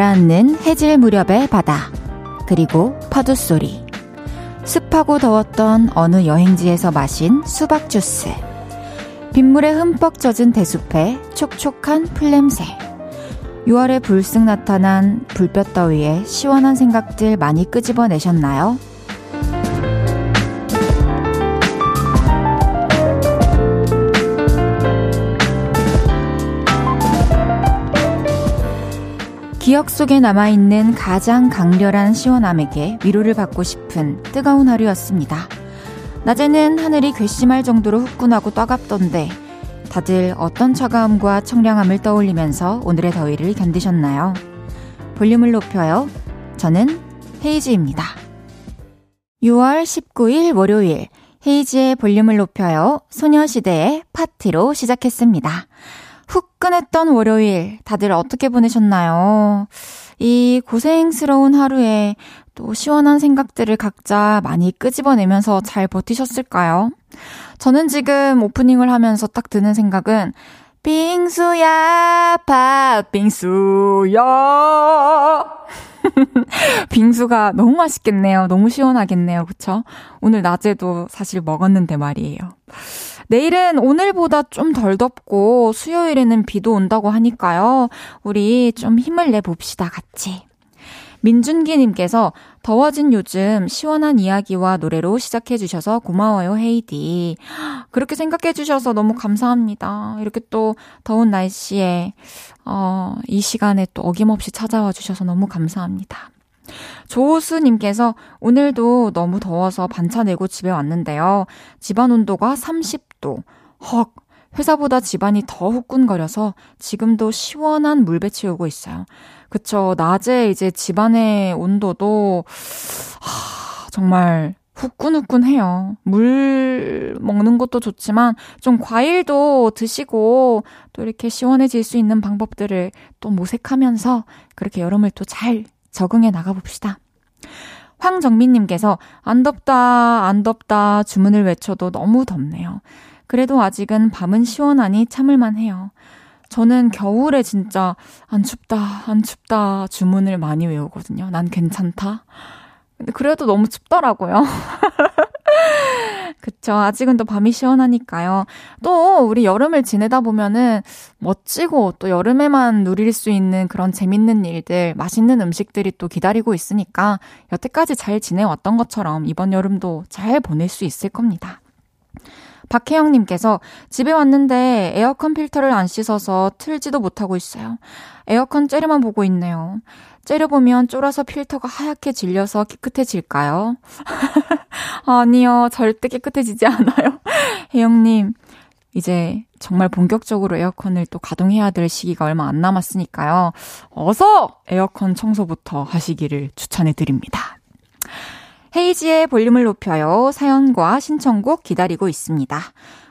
가라앉는 해질 무렵의 바다, 그리고 파도 소리. 습하고 더웠던 어느 여행지에서 마신 수박 주스. 빗물에 흠뻑 젖은 대숲에 촉촉한 풀냄새. 6월에 불쑥 나타난 불볕 더위에 시원한 생각들 많이 끄집어내셨나요? 기억 속에 남아있는 가장 강렬한 시원함에게 위로를 받고 싶은 뜨거운 하루였습니다. 낮에는 하늘이 괘씸할 정도로 후끈하고 따갑던데 다들 어떤 차가움과 청량함을 떠올리면서 오늘의 더위를 견디셨나요? 볼륨을 높여요. 저는 헤이즈입니다. 6월 19일 월요일 헤이즈의 볼륨을 높여요. 소녀시대의 파티로 시작했습니다. 후끈했던 월요일 다들 어떻게 보내셨나요? 이 고생스러운 하루에 또 시원한 생각들을 각자 많이 끄집어내면서 잘 버티셨을까요? 저는 지금 오프닝을 하면서 딱 드는 생각은 빙수야, 팥빙수야. 빙수가 너무 맛있겠네요. 너무 시원하겠네요. 그쵸? 오늘 낮에도 사실 먹었는데 말이에요. 내일은 오늘보다 좀 덜 덥고 수요일에는 비도 온다고 하니까요. 우리 좀 힘을 내봅시다, 같이. 민준기님께서 더워진 요즘 시원한 이야기와 노래로 시작해주셔서 고마워요, 헤이디. 그렇게 생각해주셔서 너무 감사합니다. 이렇게 또 더운 날씨에, 어, 이 시간에 또 어김없이 찾아와 주셔서 너무 감사합니다. 조수님께서 오늘도 너무 더워서 반차 내고 집에 왔는데요. 집안 온도가 30도. 헉, 회사보다 집안이 더 후끈거려서 지금도 시원한 물배 채우고 있어요. 그쵸. 낮에 이제 집안의 온도도, 하, 정말 후끈후끈해요. 물 먹는 것도 좋지만 좀 과일도 드시고 또 이렇게 시원해질 수 있는 방법들을 또 모색하면서 그렇게 여름을 또 잘 적응해 나가봅시다. 황정민님께서 안 덥다, 안 덥다 주문을 외쳐도 너무 덥네요. 그래도 아직은 밤은 시원하니 참을만 해요. 저는 겨울에 진짜 안 춥다, 안 춥다 주문을 많이 외우거든요. 난 괜찮다. 근데 그래도 너무 춥더라고요. 그쵸. 아직은 또 밤이 시원하니까요. 또 우리 여름을 지내다 보면은 멋지고 또 여름에만 누릴 수 있는 그런 재밌는 일들, 맛있는 음식들이 또 기다리고 있으니까 여태까지 잘 지내왔던 것처럼 이번 여름도 잘 보낼 수 있을 겁니다. 박혜영님께서 집에 왔는데 에어컨 필터를 안 씻어서 틀지도 못하고 있어요. 에어컨 째려만 보고 있네요. 째려보면 쫄아서 필터가 하얗게 질려서 깨끗해질까요? 아니요, 절대 깨끗해지지 않아요. 혜영님, 이제 정말 본격적으로 에어컨을 또 가동해야 될 시기가 얼마 안 남았으니까요. 어서 에어컨 청소부터 하시기를 추천해 드립니다. 헤이지의 볼륨을 높여요. 사연과 신청곡 기다리고 있습니다.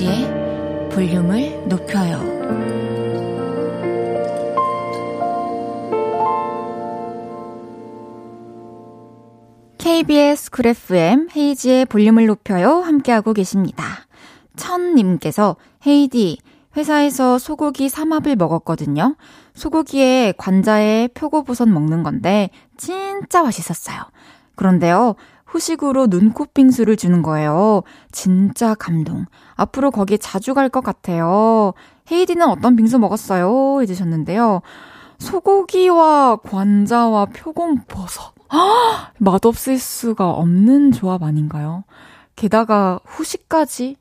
이은지의 볼륨을 높여요. KBS 쿨 FM 헤이지의 볼륨을 높여요. 함께하고 계십니다. 천님께서 헤이디, 회사에서 소고기 삼합을 먹었거든요. 소고기에 관자에 표고버섯 먹는 건데 진짜 맛있었어요. 그런데요, 후식으로 눈꽃 빙수를 주는 거예요. 진짜 감동. 앞으로 거기 자주 갈 것 같아요. 헤이디는 어떤 빙수 먹었어요? 해주셨는데요. 소고기와 관자와 표고버섯. 맛없을 수가 없는 조합 아닌가요? 게다가 후식까지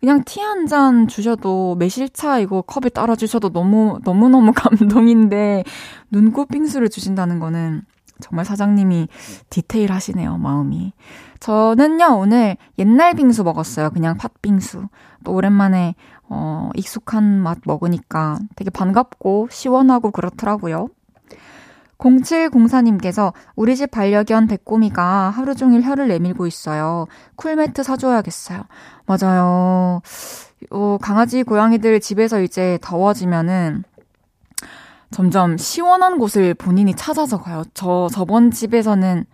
그냥 티 한 잔 주셔도 매실차 이거 컵에 따라 주셔도 너무 너무너무 감동인데 눈꽃 빙수를 주신다는 거는 정말 사장님이 디테일 하시네요, 마음이. 저는요, 오늘 옛날 빙수 먹었어요. 그냥 팥빙수. 또 오랜만에, 어, 익숙한 맛 먹으니까 되게 반갑고 시원하고 그렇더라고요. 0704님께서 우리 집 반려견 백꼬미가 하루 종일 혀를 내밀고 있어요. 쿨매트 사줘야겠어요. 맞아요. 어, 강아지, 고양이들 집에서 이제 더워지면은 점점 시원한 곳을 본인이 찾아서 가요. 저, 저번 집에서는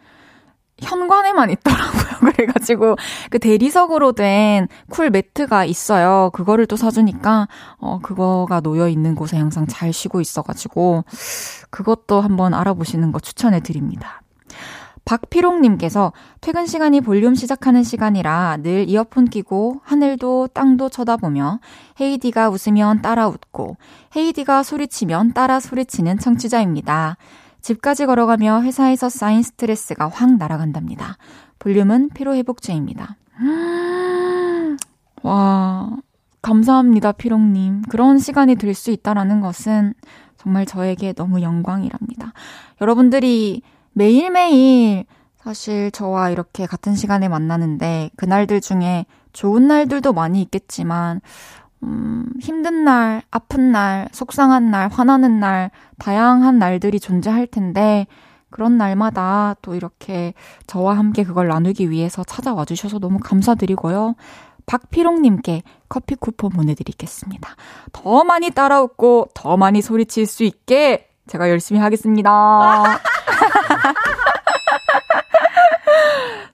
현관에만 있더라고요. 그래가지고 그 대리석으로 된 쿨 매트가 있어요. 그거를 또 사주니까 어 그거가 놓여 있는 곳에 항상 잘 쉬고 있어가지고 그것도 한번 알아보시는 거 추천해 드립니다. 박피롱님께서 퇴근 시간이 볼륨 시작하는 시간이라 늘 이어폰 끼고 하늘도 땅도 쳐다보며 헤이디가 웃으면 따라 웃고 헤이디가 소리치면 따라 소리치는 청취자입니다. 집까지 걸어가며 회사에서 쌓인 스트레스가 확 날아간답니다. 볼륨은 피로회복제입니다. 와, 감사합니다, 피롱님. 그런 시간이 될 수 있다라는 것은 정말 저에게 너무 영광이랍니다. 여러분들이 매일매일 사실 저와 이렇게 같은 시간에 만나는데 그날들 중에 좋은 날들도 많이 있겠지만 음, 힘든 날, 아픈 날, 속상한 날, 화나는 날, 다양한 날들이 존재할 텐데, 그런 날마다 또 이렇게 저와 함께 그걸 나누기 위해서 찾아와 주셔서 너무 감사드리고요. 박피롱님께 커피 쿠폰 보내드리겠습니다. 더 많이 따라웃고 더 많이 소리칠 수 있게 제가 열심히 하겠습니다.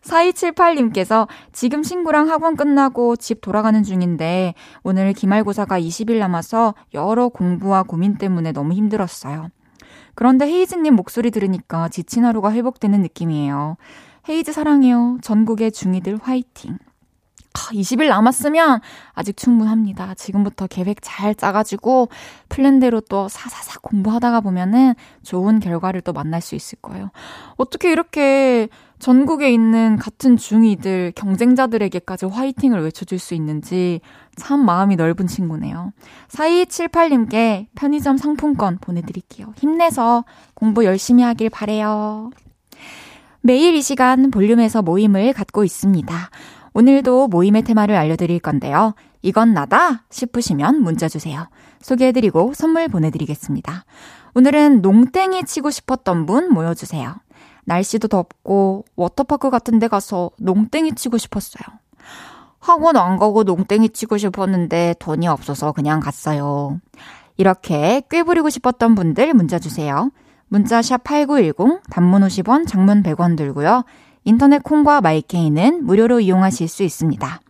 4278님께서 지금 친구랑 학원 끝나고 집 돌아가는 중인데 오늘 기말고사가 20일 남아서 여러 공부와 고민 때문에 너무 힘들었어요. 그런데 헤이즈님 목소리 들으니까 지친 하루가 회복되는 느낌이에요. 헤이즈 사랑해요. 전국의 중이들 화이팅. 20일 남았으면 아직 충분합니다. 지금부터 계획 잘 짜가지고 플랜대로 또 사사사 공부하다가 보면은 좋은 결과를 또 만날 수 있을 거예요. 어떻게 이렇게 전국에 있는 같은 중이들, 경쟁자들에게까지 화이팅을 외쳐줄 수 있는지 참 마음이 넓은 친구네요. 4278님께 편의점 상품권 보내드릴게요. 힘내서 공부 열심히 하길 바래요. 매일 이 시간 볼륨에서 모임을 갖고 있습니다. 오늘도 모임의 테마를 알려드릴 건데요. 이건 나다 싶으시면 문자 주세요. 소개해드리고 선물 보내드리겠습니다. 오늘은 농땡이 치고 싶었던 분 모여주세요. 날씨도 덥고 워터파크 같은 데 가서 농땡이 치고 싶었어요. 학원 안 가고 농땡이 치고 싶었는데 돈이 없어서 그냥 갔어요. 이렇게 꾀부리고 싶었던 분들 문자 주세요. 문자 샵 8910 단문 50원 장문 100원 들고요. 인터넷 콩과 마이케이는 무료로 이용하실 수 있습니다.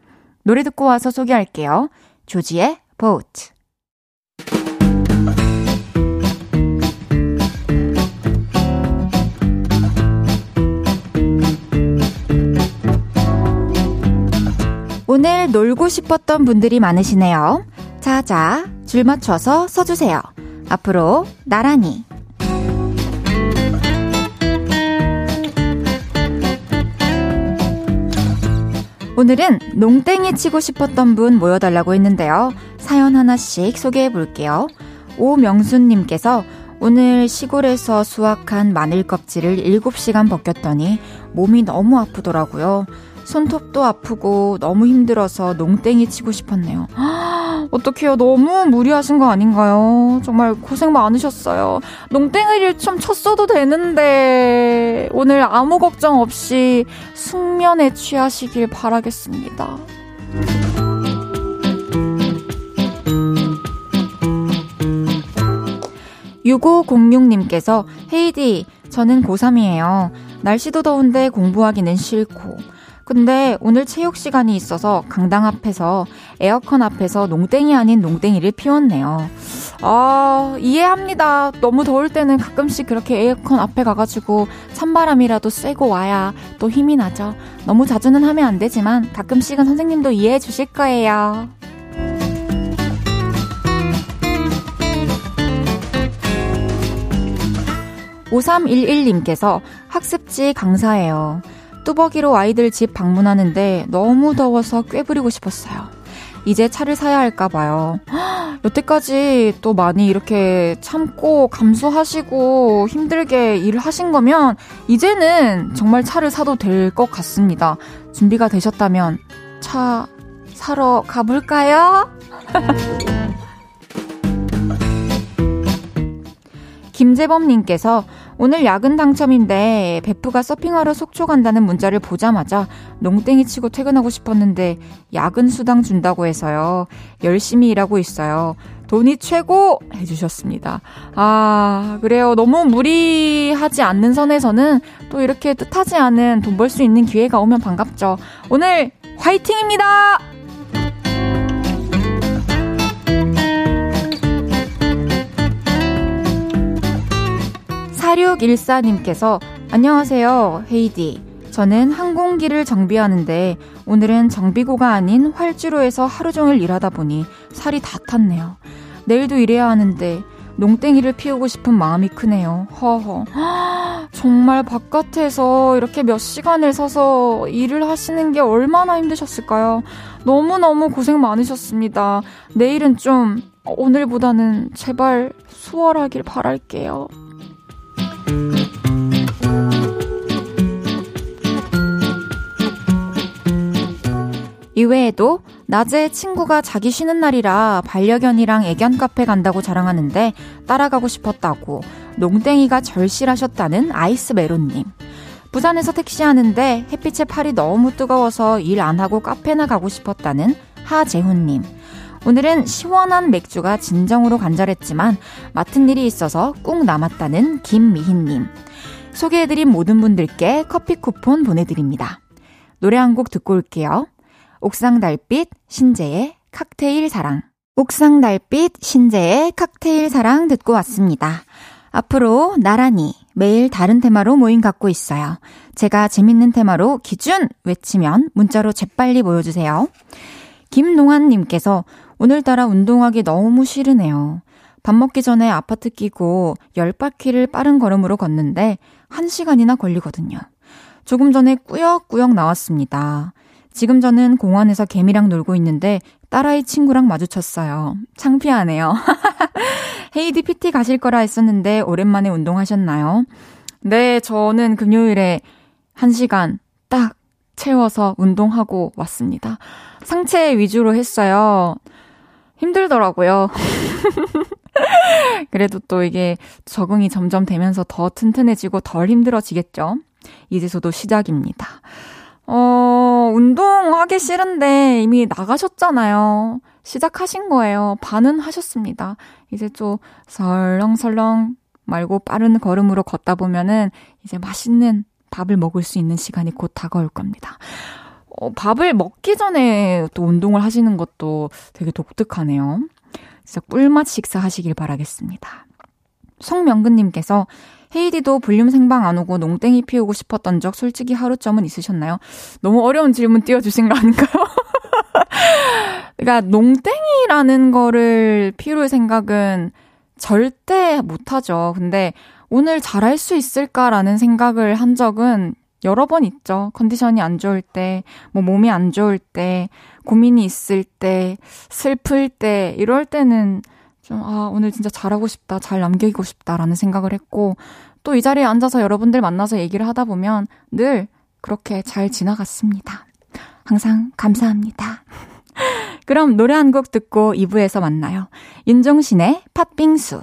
노래 듣고 와서 소개할게요. 조지의 보트. 오늘 놀고 싶었던 분들이 많으시네요. 자자, 줄 맞춰서 서주세요. 앞으로 나란히. 오늘은 농땡이 치고 싶었던 분 모여달라고 했는데요. 사연 하나씩 소개해 볼게요. 오명순님께서 오늘 시골에서 수확한 마늘 껍질을 7시간 벗겼더니 몸이 너무 아프더라고요. 손톱도 아프고 너무 힘들어서 농땡이 치고 싶었네요. 어떡해요. 너무 무리하신 거 아닌가요? 정말 고생 많으셨어요. 농땡이를 좀 쳤어도 되는데, 오늘 아무 걱정 없이 숙면에 취하시길 바라겠습니다. 6506님께서 헤이디, 저는 고3이에요. 날씨도 더운데 공부하기는 싫고, 근데 오늘 체육 시간이 있어서 강당 앞에서 에어컨 앞에서 농땡이 아닌 농땡이를 피웠네요. 아, 이해합니다. 너무 더울 때는 가끔씩 그렇게 에어컨 앞에 가가지고 찬바람이라도 쐬고 와야 또 힘이 나죠. 너무 자주는 하면 안 되지만 가끔씩은 선생님도 이해해 주실 거예요. 5311님께서 학습지 강사예요. 뚜벅이로 아이들 집 방문하는데 너무 더워서 꾀부리고 싶었어요. 이제 차를 사야 할까 봐요. 여태까지 또 많이 이렇게 참고 감수하시고 힘들게 일을 하신 거면 이제는 정말 차를 사도 될 것 같습니다. 준비가 되셨다면 차 사러 가볼까요? 김재범님께서 오늘 야근 당첨인데 베프가 서핑하러 속초 간다는 문자를 보자마자 농땡이 치고 퇴근하고 싶었는데 야근 수당 준다고 해서요. 열심히 일하고 있어요. 돈이 최고! 해주셨습니다. 아, 그래요. 너무 무리하지 않는 선에서는 또 이렇게 뜻하지 않은 돈 벌 수 있는 기회가 오면 반갑죠. 오늘 화이팅입니다! 4614님께서 안녕하세요, 헤이디. 저는 항공기를 정비하는데 오늘은 정비고가 아닌 활주로에서 하루 종일 일하다 보니 살이 다 탔네요. 내일도 일해야 하는데 농땡이를 피우고 싶은 마음이 크네요. 허허. 정말 바깥에서 이렇게 몇 시간을 서서 일을 하시는 게 얼마나 힘드셨을까요? 너무너무 고생 많으셨습니다. 내일은 좀 오늘보다는 제발 수월하길 바랄게요. 이외에도 낮에 친구가 자기 쉬는 날이라 반려견이랑 애견 카페 간다고 자랑하는데 따라가고 싶었다고 농땡이가 절실하셨다는 아이스 메론님. 부산에서 택시하는데 햇빛에 팔이 너무 뜨거워서 일 안 하고 카페나 가고 싶었다는 하재훈님. 오늘은 시원한 맥주가 진정으로 간절했지만 맡은 일이 있어서 꾹 남았다는 김미희님. 소개해드린 모든 분들께 커피 쿠폰 보내드립니다. 노래 한 곡 듣고 올게요. 옥상 달빛 신재의 칵테일 사랑. 옥상 달빛 신재의 칵테일 사랑 듣고 왔습니다. 앞으로 나란히 매일 다른 테마로 모임 갖고 있어요. 제가 재밌는 테마로 기준 외치면 문자로 재빨리 모여주세요. 김농환님께서 오늘따라 운동하기 너무 싫으네요. 밥 먹기 전에 아파트 끼고 10바퀴를 빠른 걸음으로 걷는데 1시간이나 걸리거든요. 조금 전에 꾸역꾸역 나왔습니다. 지금 저는 공원에서 개미랑 놀고 있는데 딸아이 친구랑 마주쳤어요. 창피하네요. 헤이디 PT 가실 거라 했었는데 오랜만에 운동하셨나요? 네, 저는 금요일에 1시간 딱 채워서 운동하고 왔습니다. 상체 위주로 했어요. 힘들더라고요. 그래도 또 이게 적응이 점점 되면서 더 튼튼해지고 덜 힘들어지겠죠? 이제서도 시작입니다. 어, 운동하기 싫은데 이미 나가셨잖아요. 시작하신 거예요. 반은 하셨습니다. 이제 좀 설렁설렁 말고 빠른 걸음으로 걷다 보면은 이제 맛있는 밥을 먹을 수 있는 시간이 곧 다가올 겁니다. 어, 밥을 먹기 전에 또 운동을 하시는 것도 되게 독특하네요. 진짜 꿀맛 식사 하시길 바라겠습니다. 송명근님께서 헤이디도 볼륨 생방 안 오고 농땡이 피우고 싶었던 적 솔직히 하루점은 있으셨나요? 너무 어려운 질문 띄워주신 거 아닌가요? 그러니까 농땡이라는 거를 피울 생각은 절대 못하죠. 근데 오늘 잘할 수 있을까라는 생각을 한 적은 여러 번 있죠. 컨디션이 안 좋을 때, 뭐 몸이 안 좋을 때, 고민이 있을 때, 슬플 때, 이럴 때는 좀, 아, 오늘 진짜 잘하고 싶다, 잘 남기고 싶다라는 생각을 했고, 또 이 자리에 앉아서 여러분들 만나서 얘기를 하다 보면 늘 그렇게 잘 지나갔습니다. 항상 감사합니다. 그럼 노래 한 곡 듣고 2부에서 만나요. 윤종신의 팥빙수.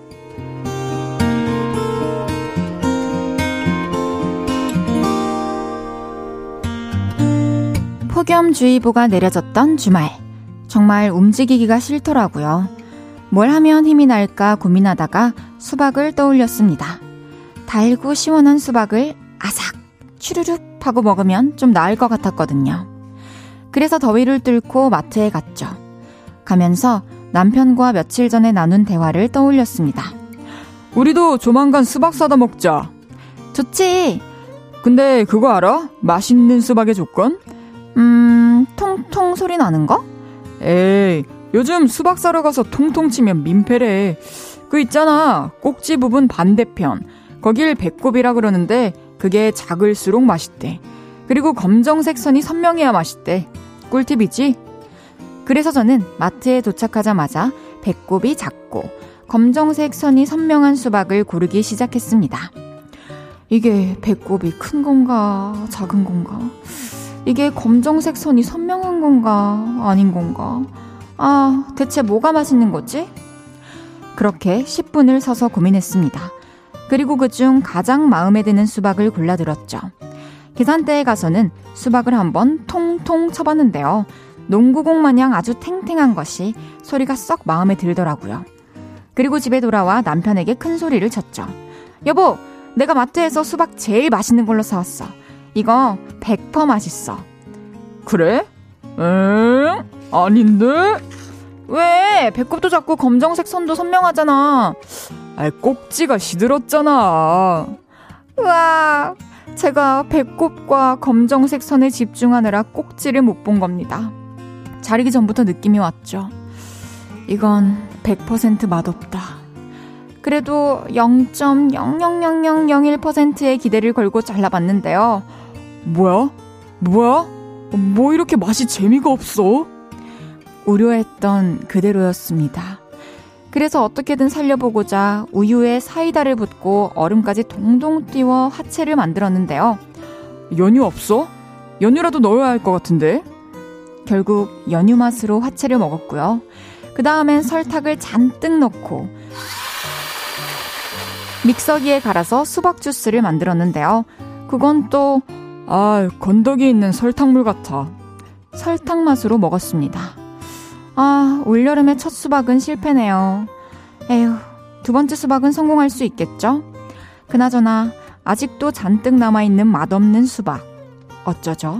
폭염주의보가 내려졌던 주말. 정말 움직이기가 싫더라고요. 뭘 하면 힘이 날까 고민하다가 수박을 떠올렸습니다. 달고 시원한 수박을 아삭, 추르륵 하고 먹으면 좀 나을 것 같았거든요. 그래서 더위를 뚫고 마트에 갔죠. 가면서 남편과 며칠 전에 나눈 대화를 떠올렸습니다. 우리도 조만간 수박 사다 먹자. 좋지. 근데 그거 알아? 맛있는 수박의 조건? 음, 통통 소리 나는 거? 에이, 요즘 수박 사러 가서 통통 치면 민폐래. 그 있잖아. 꼭지 부분 반대편. 거길 배꼽이라 그러는데 그게 작을수록 맛있대. 그리고 검정색 선이 선명해야 맛있대. 꿀팁이지? 그래서 저는 마트에 도착하자마자 배꼽이 작고 검정색 선이 선명한 수박을 고르기 시작했습니다. 이게 배꼽이 큰 건가, 작은 건가? 이게 검정색 선이 선명한 건가, 아닌 건가? 아, 대체 뭐가 맛있는 거지? 그렇게 10분을 서서 고민했습니다. 그리고 그중 가장 마음에 드는 수박을 골라들었죠. 계산대에 가서는 수박을 한번 통통 쳐봤는데요. 농구공 마냥 아주 탱탱한 것이 소리가 썩 마음에 들더라고요. 그리고 집에 돌아와 남편에게 큰 소리를 쳤죠. 여보, 내가 마트에서 수박 제일 맛있는 걸로 사왔어. 이거 100% 맛있어. 그래? 응? 아닌데? 왜? 배꼽도 작고 검정색 선도 선명하잖아. 아, 꼭지가 시들었잖아. 우와, 제가 배꼽과 검정색 선에 집중하느라 꼭지를 못 본 겁니다. 자리기 전부터 느낌이 왔죠. 이건 100% 맛없다. 그래도 0.00001%의 기대를 걸고 잘라봤는데요. 뭐야? 뭐야? 뭐 이렇게 맛이 재미가 없어? 우려했던 그대로였습니다. 그래서 어떻게든 살려보고자 우유에 사이다를 붓고 얼음까지 동동 띄워 화채를 만들었는데요. 연유 없어? 연유라도 넣어야 할 것 같은데? 결국 연유 맛으로 화채를 먹었고요. 그 다음엔 설탕을 잔뜩 넣고 믹서기에 갈아서 수박 주스를 만들었는데요. 그건 또, 아, 건더기 있는 설탕물 같아. 설탕 맛으로 먹었습니다. 아, 올여름의 첫 수박은 실패네요. 에휴, 두 번째 수박은 성공할 수 있겠죠? 그나저나, 아직도 잔뜩 남아있는 맛없는 수박. 어쩌죠?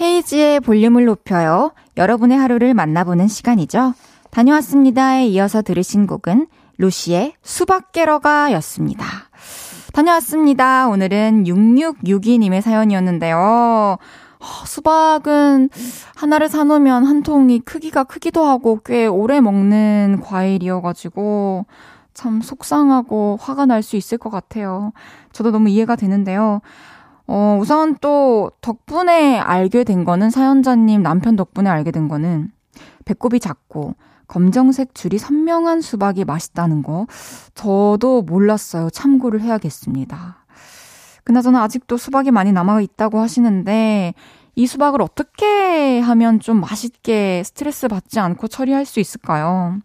헤이지의 볼륨을 높여요. 여러분의 하루를 만나보는 시간이죠. 다녀왔습니다에 이어서 들으신 곡은 루시의 수박 깨러가 였습니다. 다녀왔습니다. 오늘은 6662님의 사연이었는데요. 어, 수박은 하나를 사놓으면 한 통이 크기가 크기도 하고 꽤 오래 먹는 과일이어가지고 참 속상하고 화가 날 수 있을 것 같아요. 저도 너무 이해가 되는데요. 어, 우선 또 덕분에 알게 된 거는 사연자님 남편 덕분에 알게 된 거는 배꼽이 작고 검정색 줄이 선명한 수박이 맛있다는 거 저도 몰랐어요. 참고를 해야겠습니다. 그나저나 아직도 수박이 많이 남아 있다고 하시는데 이 수박을 어떻게 하면 좀 맛있게 스트레스 받지 않고 처리할 수 있을까요?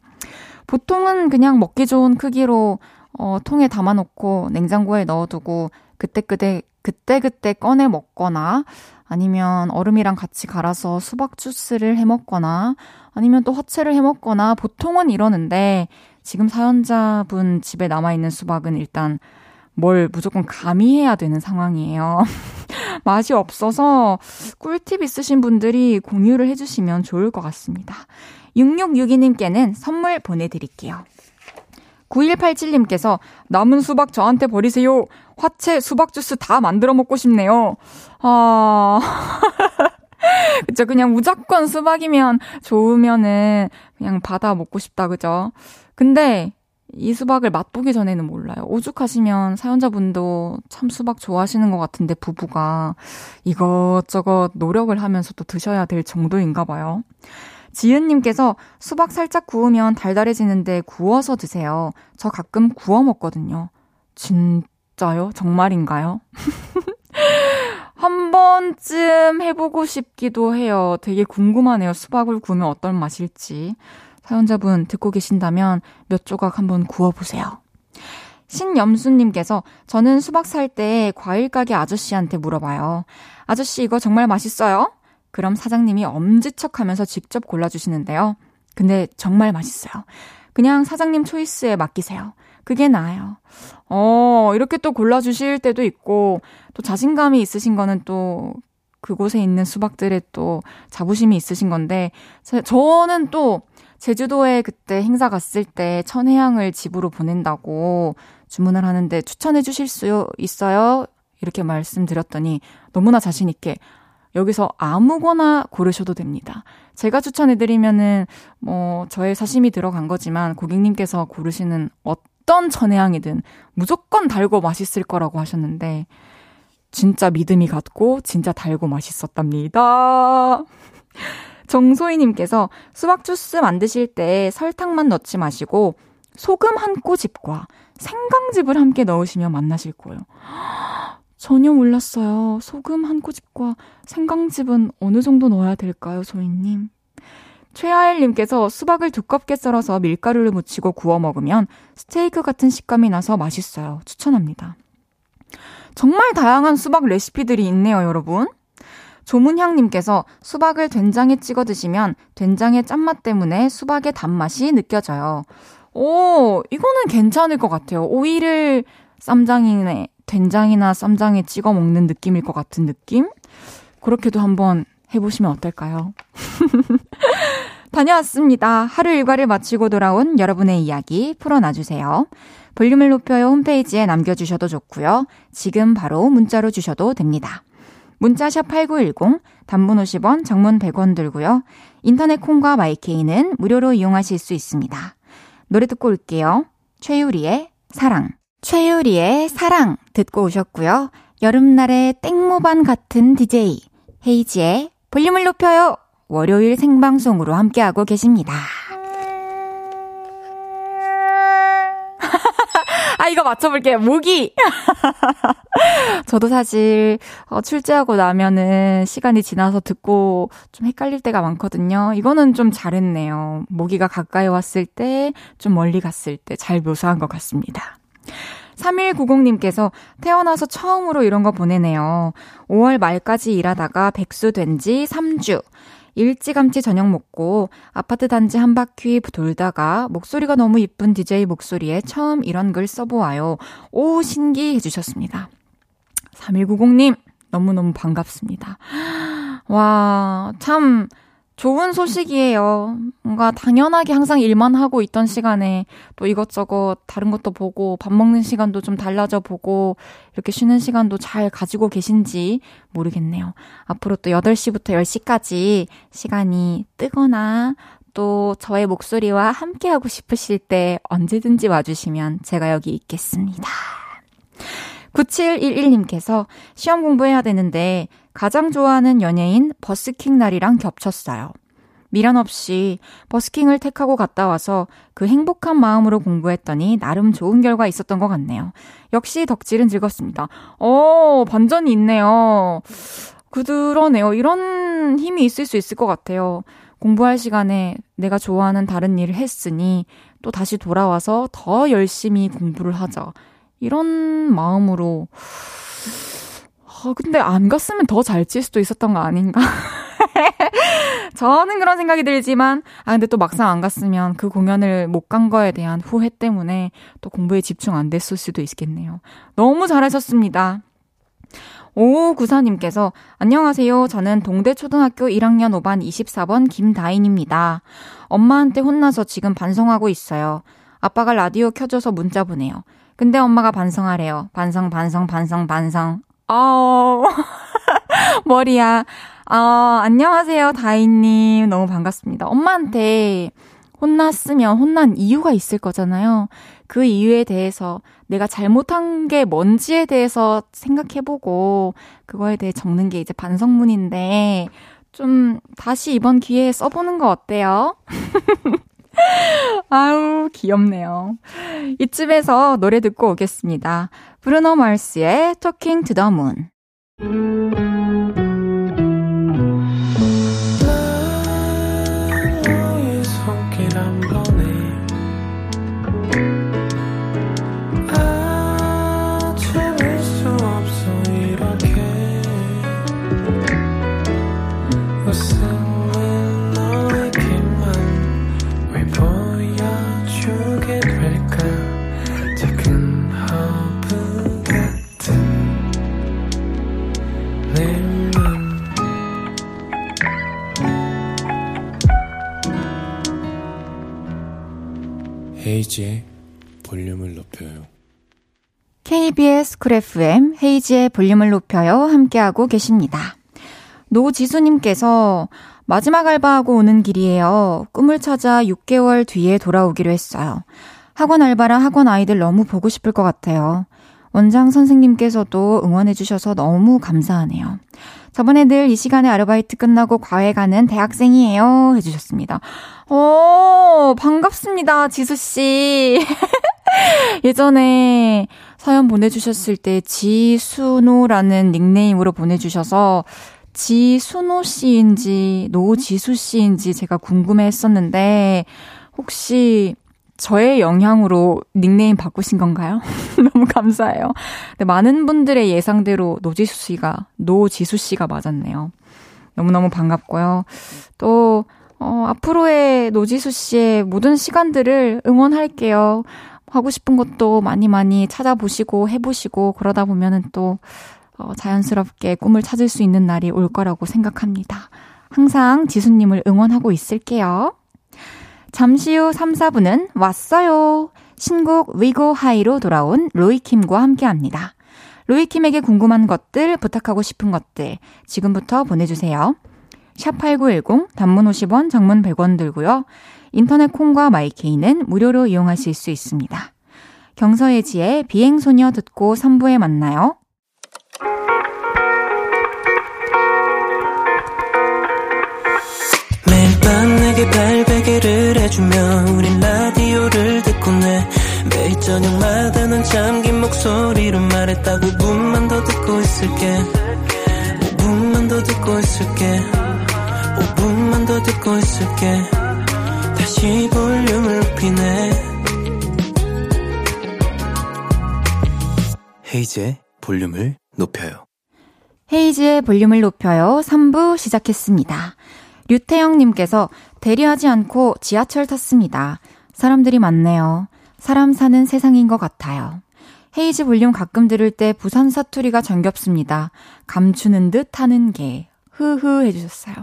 보통은 그냥 먹기 좋은 크기로 어, 통에 담아놓고 냉장고에 넣어두고 그때그때 그때그때 꺼내 먹거나 아니면 얼음이랑 같이 갈아서 수박 주스를 해 먹거나 아니면 또 화채를 해 먹거나 보통은 이러는데 지금 사연자분 집에 남아있는 수박은 일단 뭘 무조건 가미해야 되는 상황이에요. 맛이 없어서 꿀팁 있으신 분들이 공유를 해주시면 좋을 것 같습니다. 6662님께는 선물 보내드릴게요. 9187님께서 남은 수박 저한테 버리세요. 화채, 수박 주스 다 만들어 먹고 싶네요. 아. 그쵸. 그냥 무조건 수박이면 좋으면은 그냥 받아 먹고 싶다. 그죠? 근데 이 수박을 맛보기 전에는 몰라요. 오죽하시면 사연자분도 참 수박 좋아하시는 것 같은데 부부가 이것저것 노력을 하면서 또 드셔야 될 정도인가 봐요. 지은님께서 수박 살짝 구우면 달달해지는데 구워서 드세요. 저 가끔 구워 먹거든요. 진짜요? 정말인가요? 한 번쯤 해보고 싶기도 해요. 되게 궁금하네요. 수박을 구우면 어떤 맛일지. 사연자분 듣고 계신다면 몇 조각 한번 구워보세요. 신염수님께서 저는 수박 살 때 과일 가게 아저씨한테 물어봐요. 아저씨 이거 정말 맛있어요? 그럼 사장님이 엄지척 하면서 직접 골라주시는데요. 근데 정말 맛있어요. 그냥 사장님 초이스에 맡기세요. 그게 나아요. 어, 이렇게 또 골라주실 때도 있고, 또 자신감이 있으신 거는 또 그곳에 있는 수박들에 또 자부심이 있으신 건데, 저는 또 제주도에 그때 행사 갔을 때 천혜향을 집으로 보낸다고 주문을 하는데 추천해 주실 수 있어요? 이렇게 말씀드렸더니 너무나 자신있게 여기서 아무거나 고르셔도 됩니다. 제가 추천해드리면은, 뭐, 저의 사심이 들어간 거지만 고객님께서 고르시는 어떤 천혜향이든 무조건 달고 맛있을 거라고 하셨는데, 진짜 믿음이 갔고, 진짜 달고 맛있었답니다. 정소희님께서 수박 주스 만드실 때 설탕만 넣지 마시고, 소금 한 꼬집과 생강즙을 함께 넣으시면 맛나실 거예요. 전혀 몰랐어요. 소금 한 꼬집과 생강즙은 어느 정도 넣어야 될까요, 소희님? 최하일님께서 수박을 두껍게 썰어서 밀가루를 묻히고 구워 먹으면 스테이크 같은 식감이 나서 맛있어요. 추천합니다. 정말 다양한 수박 레시피들이 있네요, 여러분. 조문향님께서 수박을 된장에 찍어 드시면 된장의 짠맛 때문에 수박의 단맛이 느껴져요. 오, 이거는 괜찮을 것 같아요. 오이를 쌈장이네, 된장이나 쌈장에 찍어 먹는 느낌일 것 같은 느낌? 그렇게도 한번 해보시면 어떨까요? 다녀왔습니다. 하루 일과를 마치고 돌아온 여러분의 이야기 풀어놔주세요. 볼륨을 높여요 홈페이지에 남겨주셔도 좋고요. 지금 바로 문자로 주셔도 됩니다. 문자샵 8910, 단문 50원, 장문 100원 들고요. 인터넷 콩과 마이케이는 무료로 이용하실 수 있습니다. 노래 듣고 올게요. 최유리의 사랑. 최유리의 사랑 듣고 오셨고요. 여름날의 땡모반 같은 DJ 헤이지의 볼륨을 높여요. 월요일 생방송으로 함께하고 계십니다. 아, 이거 맞춰볼게요. 모기! 저도 사실, 어, 출제하고 나면은 시간이 지나서 듣고 좀 헷갈릴 때가 많거든요. 이거는 좀 잘했네요. 모기가 가까이 왔을 때, 좀 멀리 갔을 때 잘 묘사한 것 같습니다. 3190님께서 태어나서 처음으로 이런 거 보내네요. 5월 말까지 일하다가 백수 된 지 3주. 일찌감치 저녁 먹고 아파트 단지 한 바퀴 돌다가 목소리가 너무 이쁜 DJ 목소리에 처음 이런 글 써보아요. 오, 신기해 주셨습니다. 3190님, 너무너무 반갑습니다. 와, 참, 좋은 소식이에요. 뭔가 당연하게 항상 일만 하고 있던 시간에 또 이것저것 다른 것도 보고 밥 먹는 시간도 좀 달라져 보고 이렇게 쉬는 시간도 잘 가지고 계신지 모르겠네요. 앞으로 또 8시부터 10시까지 시간이 뜨거나 또 저의 목소리와 함께 하고 싶으실 때 언제든지 와주시면 제가 여기 있겠습니다. 9711님께서 시험 공부해야 되는데 가장 좋아하는 연예인 버스킹 날이랑 겹쳤어요. 미련 없이 버스킹을 택하고 갔다 와서 그 행복한 마음으로 공부했더니 나름 좋은 결과 있었던 것 같네요. 역시 덕질은 즐겁습니다. 어, 반전이 있네요. 그러네요. 이런 힘이 있을 수 있을 것 같아요. 공부할 시간에 내가 좋아하는 다른 일을 했으니 또 다시 돌아와서 더 열심히 공부를 하자. 이런 마음으로 어, 근데 안 갔으면 더 잘 칠 수도 있었던 거 아닌가? 저는 그런 생각이 들지만, 아, 근데 또 막상 안 갔으면 그 공연을 못 간 거에 대한 후회 때문에 또 공부에 집중 안 됐을 수도 있겠네요. 너무 잘하셨습니다. 5594님께서, 안녕하세요. 저는 동대초등학교 1학년 5반 24번 김다인입니다. 엄마한테 혼나서 지금 반성하고 있어요. 아빠가 라디오 켜줘서 문자 보내요. 근데 엄마가 반성하래요. 반성, 반성, 반성, 반성. 어, 머리야. 어, 안녕하세요, 다희님. 너무 반갑습니다. 엄마한테 혼났으면 혼난 이유가 있을 거잖아요. 그 이유에 대해서 내가 잘못한 게 뭔지에 대해서 생각해보고, 그거에 대해 적는 게 이제 반성문인데, 좀 다시 이번 기회에 써보는 거 어때요? 아우, 귀엽네요. 이쯤에서 노래 듣고 오겠습니다. 브루노 마스의 Talking to the Moon. 헤이즈의 볼륨을 높여요. KBS 쿨 FM 헤이즈의 볼륨을 높여요 함께하고 계십니다. 노지수님께서 마지막 알바하고 오는 길이에요. 꿈을 찾아 6개월 뒤에 돌아오기로 했어요. 학원 알바랑 학원 아이들 너무 보고 싶을 것 같아요. 원장 선생님께서도 응원해주셔서 너무 감사하네요. 저번에 늘 이 시간에 아르바이트 끝나고 과외 가는 대학생이에요. 해주셨습니다. 오, 반갑습니다, 지수씨. 예전에 사연 보내주셨을 때 지수노라는 닉네임으로 보내주셔서 지수노 씨인지 노지수 씨인지 제가 궁금해 했었는데 혹시 저의 영향으로 닉네임 바꾸신 건가요? 너무 감사해요. 네, 많은 분들의 예상대로 노지수 씨가, 노지수 씨가 맞았네요. 너무너무 반갑고요. 또, 어, 앞으로의 노지수 씨의 모든 시간들을 응원할게요. 하고 싶은 것도 많이 많이 찾아보시고 해보시고 그러다 보면은 또, 어, 자연스럽게 꿈을 찾을 수 있는 날이 올 거라고 생각합니다. 항상 지수님을 응원하고 있을게요. 잠시 후 3, 4분은 왔어요. 신곡 위고 하이로 돌아온 로이킴과 함께 합니다. 로이킴에게 궁금한 것들, 부탁하고 싶은 것들 지금부터 보내주세요. 샵8910 단문 50원, 장문 100원 들고요. 인터넷 콩과 마이케이는 무료로 이용하실 수 있습니다. 경서예지의 비행소녀 듣고 3부에 만나요. 매일 밤 내게 발베개를 해주며 우린 라디오를 듣고 내 매일 저녁마다 넌 잠긴 목소리로 말했다 5분만 더 듣고 있을게 5분만 더 듣고 있을게 5분만 더 듣고 있을게 다시 볼륨을 높이네 헤이즈의 볼륨을 높여요 헤이즈의 볼륨을 높여요. 3부 시작했습니다. 류태영님께서 대리하지 않고 지하철 탔습니다. 사람들이 많네요. 사람 사는 세상인 것 같아요. 헤이즈 볼륨 가끔 들을 때 부산 사투리가 정겹습니다. 감추는 듯 하는 게. 흐흐 해주셨어요.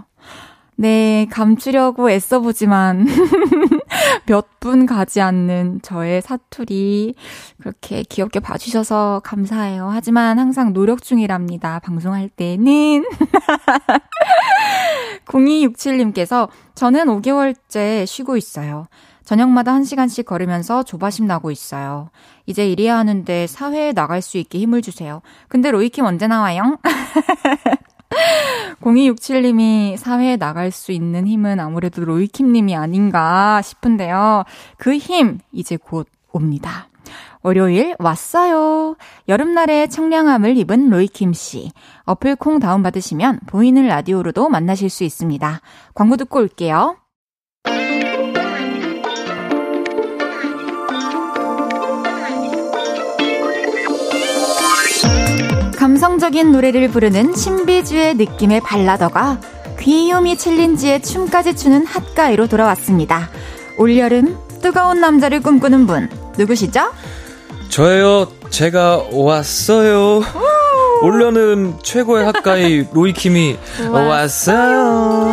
네, 감추려고 애써보지만 몇 분 가지 않는 저의 사투리 그렇게 귀엽게 봐주셔서 감사해요. 하지만 항상 노력 중이랍니다. 방송할 때는. 0267님께서 저는 5개월째 쉬고 있어요. 저녁마다 1시간씩 걸으면서 조바심 나고 있어요. 이제 일해야 하는데 사회에 나갈 수 있게 힘을 주세요. 근데 로이킴 언제 나와요? 0267님이 사회에 나갈 수 있는 힘은 아무래도 로이킴님이 아닌가 싶은데요. 그 힘, 이제 곧 옵니다. 월요일 왔어요. 여름날의 청량함을 입은 로이킴 씨. 어플 콩 다운받으시면 보이는 라디오로도 만나실 수 있습니다. 광고 듣고 올게요. 감성적인 노래를 부르는 신비주의 느낌의 발라더가 귀요미 챌린지에 춤까지 추는 핫가이로 돌아왔습니다. 올여름 뜨거운 남자를 꿈꾸는 분 누구시죠? 저예요. 제가 왔어요. 올여름 최고의 핫가이 로이킴이 왔어요.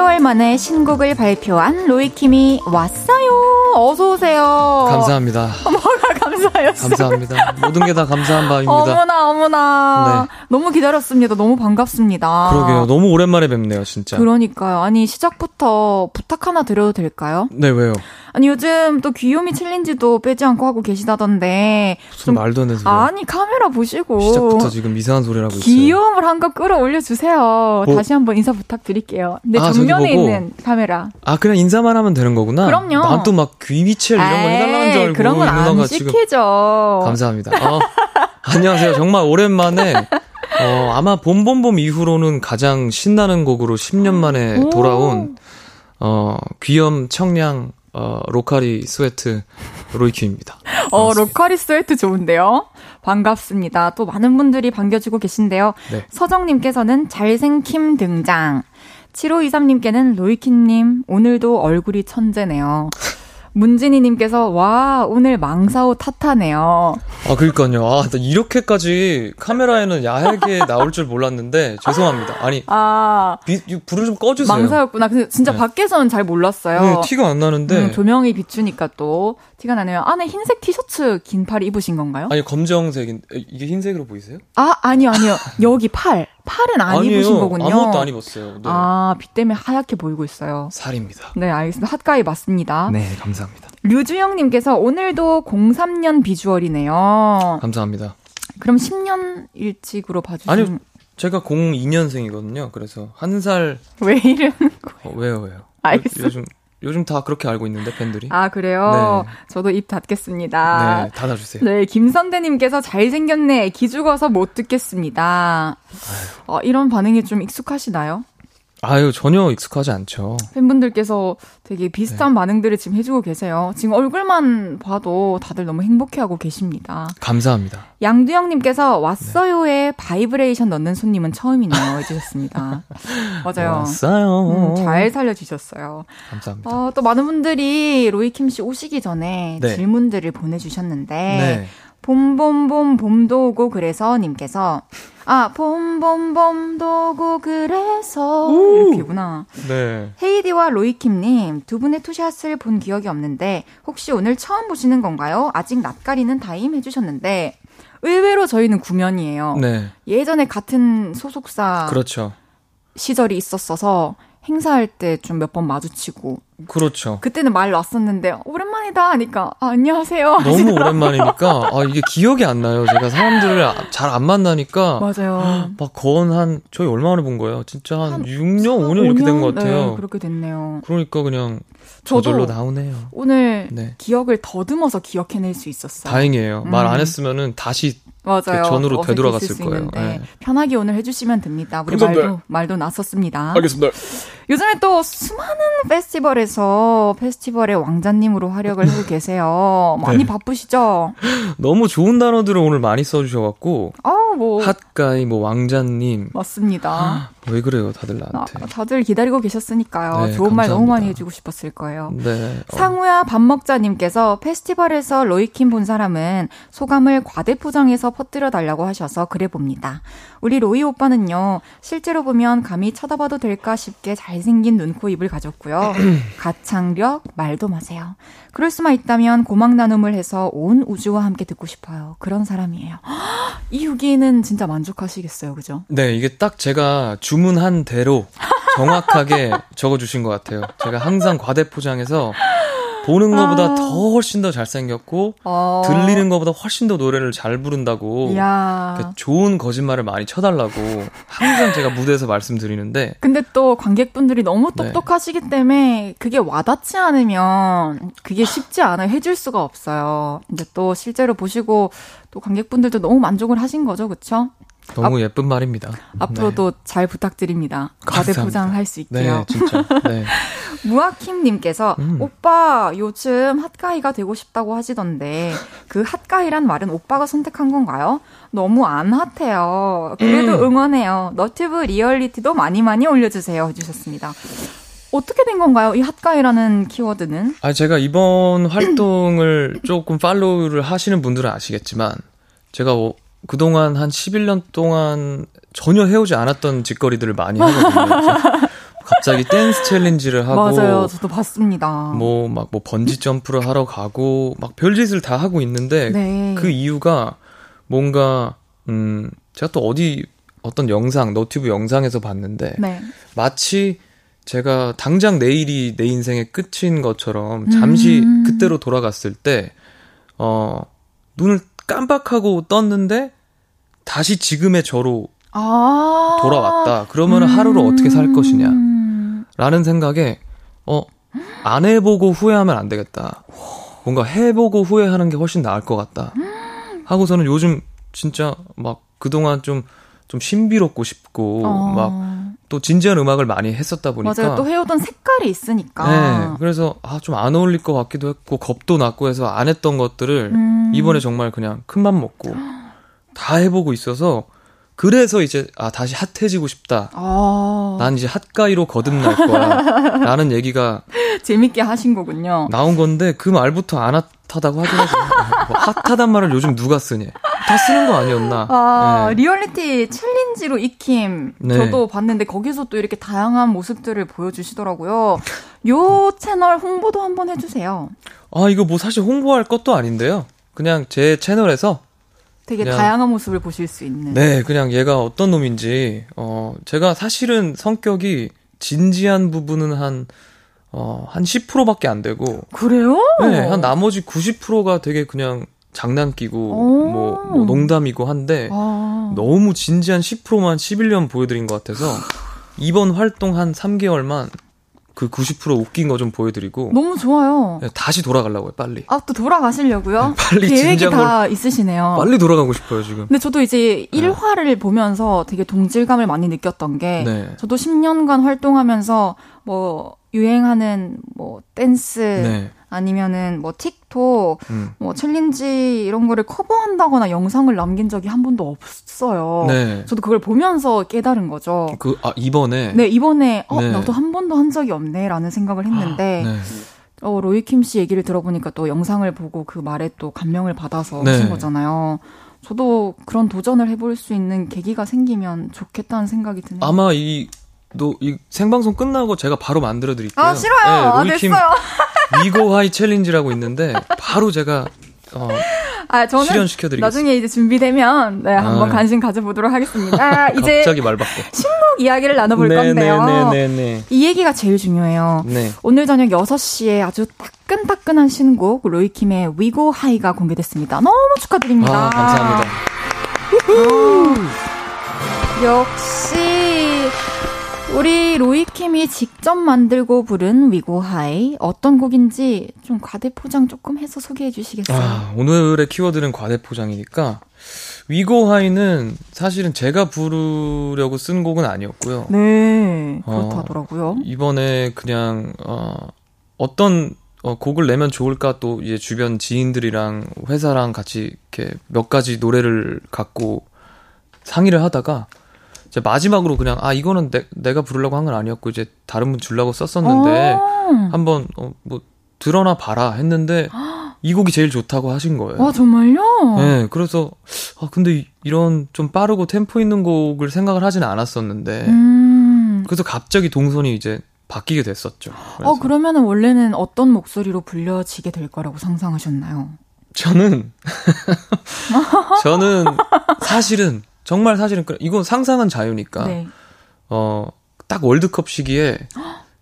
8개월 만에 신곡을 발표한 로이킴이 왔어요. 어서 오세요. 감사합니다. 뭐가 감사해요? 감사합니다. 모든 게 다 감사한 바입니다. 어머나 어머나. 네. 너무 기다렸습니다. 너무 반갑습니다. 그러게요. 너무 오랜만에 뵙네요, 진짜. 그러니까요. 아니 시작부터 부탁 하나 드려도 될까요? 네, 왜요? 아니 요즘 또 귀요미 챌린지도 빼지 않고 하고 계시다던데 무슨 말도 안 되는 아니 카메라 보시고 시작부터 지금 이상한 있어요. 귀여움을 한껏 끌어올려 주세요. 뭐. 다시 한번 인사 부탁드릴게요. 근데 아, 정면에 있는 카메라. 아 그냥 인사만 하면 되는 거구나? 그럼요. 난 또 막 귀미첼 이런 거 해달라는 줄 알고 그런 건 안 시키죠. 감사합니다. 어, 안녕하세요. 정말 오랜만에 어, 아마 봄봄봄 이후로는 가장 신나는 곡으로 10년 만에 돌아온 어, 귀염 청량 어, 로카리 스웨트 로이킴입니다. 어, 로카리 스웨트 좋은데요? 반갑습니다. 또 많은 분들이 반겨주고 계신데요. 네. 서정님께서는 잘생김 등장. 7523님께는 로이킴님, 오늘도 얼굴이 천재네요. 문진희님께서 와 오늘 망사오 탓하네요. 아 그러니까요. 아 이렇게까지 카메라에는 야하게 나올 줄 몰랐는데 죄송합니다. 아니 아 비, 불을 좀 꺼주세요. 망사였구나. 근데 진짜 네. 밖에서는 잘 몰랐어요. 네, 티가 안 나는데 음, 조명이 비추니까 또 티가 나네요. 안에 흰색 티셔츠 긴 팔 입으신 건가요? 아니 검정색인 이게 흰색으로 보이세요? 아 아니요 아니요 여기 팔 팔은 안 아니에요. 입으신 거군요. 아무것도 안 입었어요. 네. 아, 비 때문에 하얗게 보이고 있어요. 살입니다. 네, 알겠습니다. 핫가이 맞습니다. 네, 감사합니다. 류주영님께서 오늘도 03년 비주얼이네요. 감사합니다. 그럼 10년 일찍으로 봐주신 아니요, 제가 02년생이거든요. 그래서 한 살. 왜 이러는 거예요? 어, 왜요, 왜요? 알겠어요. 요즘 요즘 다 그렇게 알고 있는데 팬들이. 아 그래요? 네. 저도 입 닫겠습니다. 네, 닫아주세요. 네, 김선대님께서 잘생겼네. 기죽어서 못 듣겠습니다. 어, 이런 반응이 좀 익숙하시나요? 아유, 전혀 익숙하지 않죠. 팬분들께서 되게 비슷한 네. 반응들을 지금 해주고 계세요. 지금 얼굴만 봐도 다들 너무 행복해하고 계십니다. 감사합니다. 양두영님께서 왔어요에 네. 바이브레이션 넣는 손님은 처음이네요. 해주셨습니다. 맞아요. 왔어요. 음, 잘 살려주셨어요. 감사합니다. 어, 또 많은 분들이 로이킴 씨 오시기 전에 네. 질문들을 보내주셨는데, 네. 봄봄봄 봄도 오고 그래서 님께서 아, 봄봄봄도 오고 그래서 오! 이렇게구나. 네. 헤이디와 로이킴님 두 분의 투샷을 본 기억이 없는데 혹시 오늘 처음 보시는 건가요? 아직 낯가리는 타임 해주셨는데 의외로 저희는 구면이에요. 네. 예전에 같은 소속사 그렇죠. 시절이 있었어서 행사할 때 좀 몇 번 마주치고. 그렇죠. 그때는 말 놨었는데 오랜만이다 하니까 아, 안녕하세요. 너무 오랜만이니까 아 이게 기억이 안 나요. 제가 사람들을 잘 안 만나니까 맞아요. 막건한 저희 얼마 만에 본 거예요. 진짜 한, 한 6년 4, 5년 이렇게 된 것 같아요. 네, 그렇게 됐네요. 그러니까 그냥 저절로 나오네요. 오늘 네. 기억을 더듬어서 기억해낼 수 있었어요. 다행이에요. 음. 말안 했으면은 다시 맞아요. 전으로 되돌아갔을 거예요. 네. 편하게 오늘 해주시면 됩니다. 우리 말도 말도 났었습니다. 알겠습니다. 요즘에 또 수많은 페스티벌에서 페스티벌의 왕자님으로 활약을 하고 계세요. 많이 네. 바쁘시죠? 너무 좋은 단어들을 오늘 많이 써주셔갖고. 아, 뭐. 핫가이, 뭐, 왕자님. 맞습니다. 왜 그래요, 다들 나한테. 아, 다들 기다리고 계셨으니까요. 네, 좋은 감사합니다. 말 너무 많이 해주고 싶었을 거예요. 네. 어. 상우야 밥 먹자님께서 페스티벌에서 로이킴 본 사람은 소감을 과대포장해서 퍼뜨려 달라고 하셔서 그래 봅니다. 우리 로이 오빠는요, 실제로 보면 감히 쳐다봐도 될까 싶게 잘생긴 눈, 코, 입을 가졌고요. 가창력, 말도 마세요. 그럴 수만 있다면 고막 나눔을 해서 온 우주와 함께 듣고 싶어요. 그런 사람이에요. 이 후기는 진짜 만족하시겠어요, 그죠? 네, 이게 딱 제가 주문한 대로 정확하게 적어주신 것 같아요. 제가 항상 과대포장해서 보는 것보다 아. 더 훨씬 더 잘생겼고 어. 들리는 것보다 훨씬 더 노래를 잘 부른다고 좋은 거짓말을 많이 쳐달라고 항상 제가 무대에서 말씀드리는데 근데 또 관객분들이 너무 네. 똑똑하시기 네. 때문에 그게 와닿지 않으면 그게 쉽지 않아요 해줄 수가 없어요 근데 또 실제로 보시고 또 관객분들도 너무 만족을 하신 거죠 그쵸? 너무 앞, 예쁜 말입니다. 앞으로도 네. 잘 부탁드립니다. 과대 포장할 수 있게요. 네, 진짜. 네. 무아킴님께서 음. 오빠 요즘 핫가이가 되고 싶다고 하시던데 그 hot guy란 말은 오빠가 선택한 건가요? 너무 안 핫해요. 그래도 음. 응원해요. 너튜브 리얼리티도 많이 많이 올려주세요 해주셨습니다. 어떻게 된 건가요? 이 hot guy라는 키워드는? 아 제가 이번 활동을 조금 follow를 하시는 분들은 아시겠지만 제가 그동안 한 11년 동안 전혀 해오지 않았던 짓거리들을 많이 하거든요. 갑자기 댄스 챌린지를 하고 맞아요. 저도 봤습니다. 뭐막뭐 번지 점프를 하러 가고 막 별짓을 다 하고 있는데 네. 그 이유가 뭔가 음 제가 또 어디 어떤 영상 너튜브 영상에서 봤는데 네. 마치 제가 당장 내일이 내 인생의 끝인 것처럼 잠시 음. 그때로 돌아갔을 때 어 눈을 깜빡하고 떴는데 다시 지금의 저로 아~ 돌아왔다. 그러면 음~ 하루를 어떻게 살 것이냐. 라는 생각에, 어, 안 해보고 후회하면 안 되겠다. 뭔가 해보고 후회하는 게 훨씬 나을 것 같다. 하고서는 요즘 진짜 막 그동안 좀, 좀 신비롭고 싶고, 어. 막 또 진지한 음악을 많이 했었다 보니까. 맞아요. 또 해오던 색깔이 있으니까. 네. 그래서, 아, 좀 안 어울릴 것 같기도 했고, 겁도 났고 해서 안 했던 것들을 음. 이번에 정말 그냥 큰 맘 먹고 다 해보고 있어서 그래서 이제 아 다시 핫해지고 싶다. 아. 난 이제 hot guy로 거듭날 거야. 라는 얘기가 재밌게 하신 거군요. 나온 건데 그 말부터 안 핫하다고 하더라고요. 뭐 핫하단 말을 요즘 누가 쓰니? 다 쓰는 거 아니었나? 아, 네. 리얼리티 challenge 로이킴 네. 저도 봤는데 거기서 또 이렇게 다양한 모습들을 보여주시더라고요. 요 채널 홍보도 한번 해주세요. 아 이거 뭐 사실 홍보할 것도 아닌데요. 그냥 제 채널에서 되게 그냥, 다양한 모습을 보실 수 있는. 네, 그냥 얘가 어떤 놈인지, 어, 제가 사실은 성격이 진지한 부분은 한, 어, 한 10%밖에 안 되고. 그래요? 네, 한 나머지 90%가 되게 그냥 장난기고, 뭐, 뭐, 농담이고 한데, 아. 너무 진지한 10%만 11년 보여드린 것 같아서, 이번 활동 한 3개월만 그 90% 웃긴 거 좀 보여드리고 너무 좋아요. 네, 다시 돌아가려고요, 빨리. 아 또 돌아가시려고요? 네, 빨리 계획이 다 있으시네요. 빨리 돌아가고 싶어요 지금. 근데 저도 이제 1화를 네. 보면서 되게 동질감을 많이 느꼈던 게 네. 저도 10년간 활동하면서 뭐 유행하는 뭐 댄스 네. 아니면은 뭐 틱톡, 음. 뭐 challenge 이런 거를 커버한다거나 영상을 남긴 적이 한 번도 없어요. 네. 저도 그걸 보면서 깨달은 거죠. 그, 아, 이번에? 네, 이번에, 어, 네. 나도 한 번도 한 적이 없네라는 생각을 했는데, 아, 네. 어, 로이킴 씨 얘기를 들어보니까 또 영상을 보고 그 말에 또 감명을 받아서 네. 하신 거잖아요. 저도 그런 도전을 해볼 수 있는 계기가 생기면 좋겠다는 생각이 드네요. 아마 이, 너, 이 생방송 끝나고 제가 바로 만들어 드릴게요. 아, 싫어요. 네, 아, 로이킴 됐어요. We Go High challenge라고 있는데 바로 제가 어, 아, 저는 실현시켜드리겠습니다. 나중에 이제 준비되면 네, 한번 아, 관심 가져보도록 하겠습니다. 이제 갑자기 말 바꿔. 신곡 이야기를 나눠볼 네, 건데요. 네, 네, 네, 네, 이 얘기가 제일 중요해요. 네. 오늘 저녁 6시에 아주 따끈따끈한 신곡 로이킴의 위고 하이가 공개됐습니다. 너무 축하드립니다. 아, 감사합니다. 아, 역시 우리 로이킴이 직접 만들고 부른 위고하이 어떤 곡인지 좀 과대포장 조금 해서 소개해 주시겠어요? 아, 오늘의 키워드는 과대포장이니까 위고하이는 사실은 제가 부르려고 쓴 곡은 아니었고요. 네, 그렇다더라고요. 어, 이번에 그냥 어, 어떤 어, 곡을 내면 좋을까 또 이제 주변 지인들이랑 회사랑 같이 이렇게 몇 가지 노래를 갖고 상의를 하다가 이제 마지막으로 그냥 아 이거는 내, 내가 부르려고 한 건 아니었고 이제 다른 분 주려고 썼었는데 아~ 한번 어, 뭐 드러나 봐라 했는데 이 곡이 제일 좋다고 하신 거예요. 아 정말요? 네, 그래서 아 근데 이런 좀 빠르고 템포 있는 곡을 생각을 하진 않았었는데 음~ 그래서 갑자기 동선이 이제 바뀌게 됐었죠. 그래서. 어 그러면 은 원래는 어떤 목소리로 불려지게 될 거라고 상상하셨나요? 저는 저는 사실은 정말 사실은 이건 상상은 자유니까. 네. 어, 딱 월드컵 시기에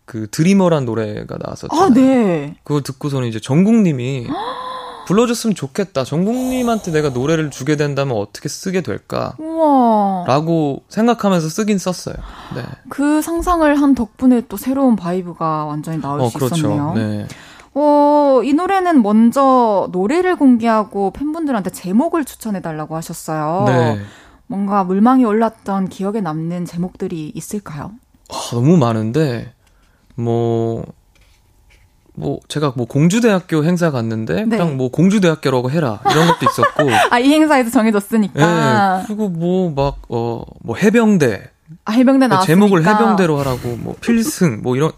그 드리머란 노래가 나왔었잖아요. 아, 네. 그거 듣고서는 이제 정국님이 불러줬으면 좋겠다. 정국님한테 내가 노래를 주게 된다면 어떻게 쓰게 될까? 우와. 라고 생각하면서 쓰긴 썼어요. 네. 그 상상을 한 덕분에 또 새로운 vibe가 완전히 나올 어, 수 그렇죠. 있었네요. 네. 어, 이 노래는 먼저 노래를 공개하고 팬분들한테 제목을 추천해 달라고 하셨어요. 네. 뭔가 물망이 올랐던 기억에 남는 제목들이 있을까요? 아, 너무 많은데 뭐. 뭐 제가 뭐 공주대학교 행사 갔는데 네. 그냥 뭐 공주대학교라고 해라 이런 것도 있었고 아 이 행사에서 정해졌으니까 네, 그리고 뭐 막 어뭐 해병대 아 해병대 나 제목을 해병대로 하라고 뭐 필승 뭐 이런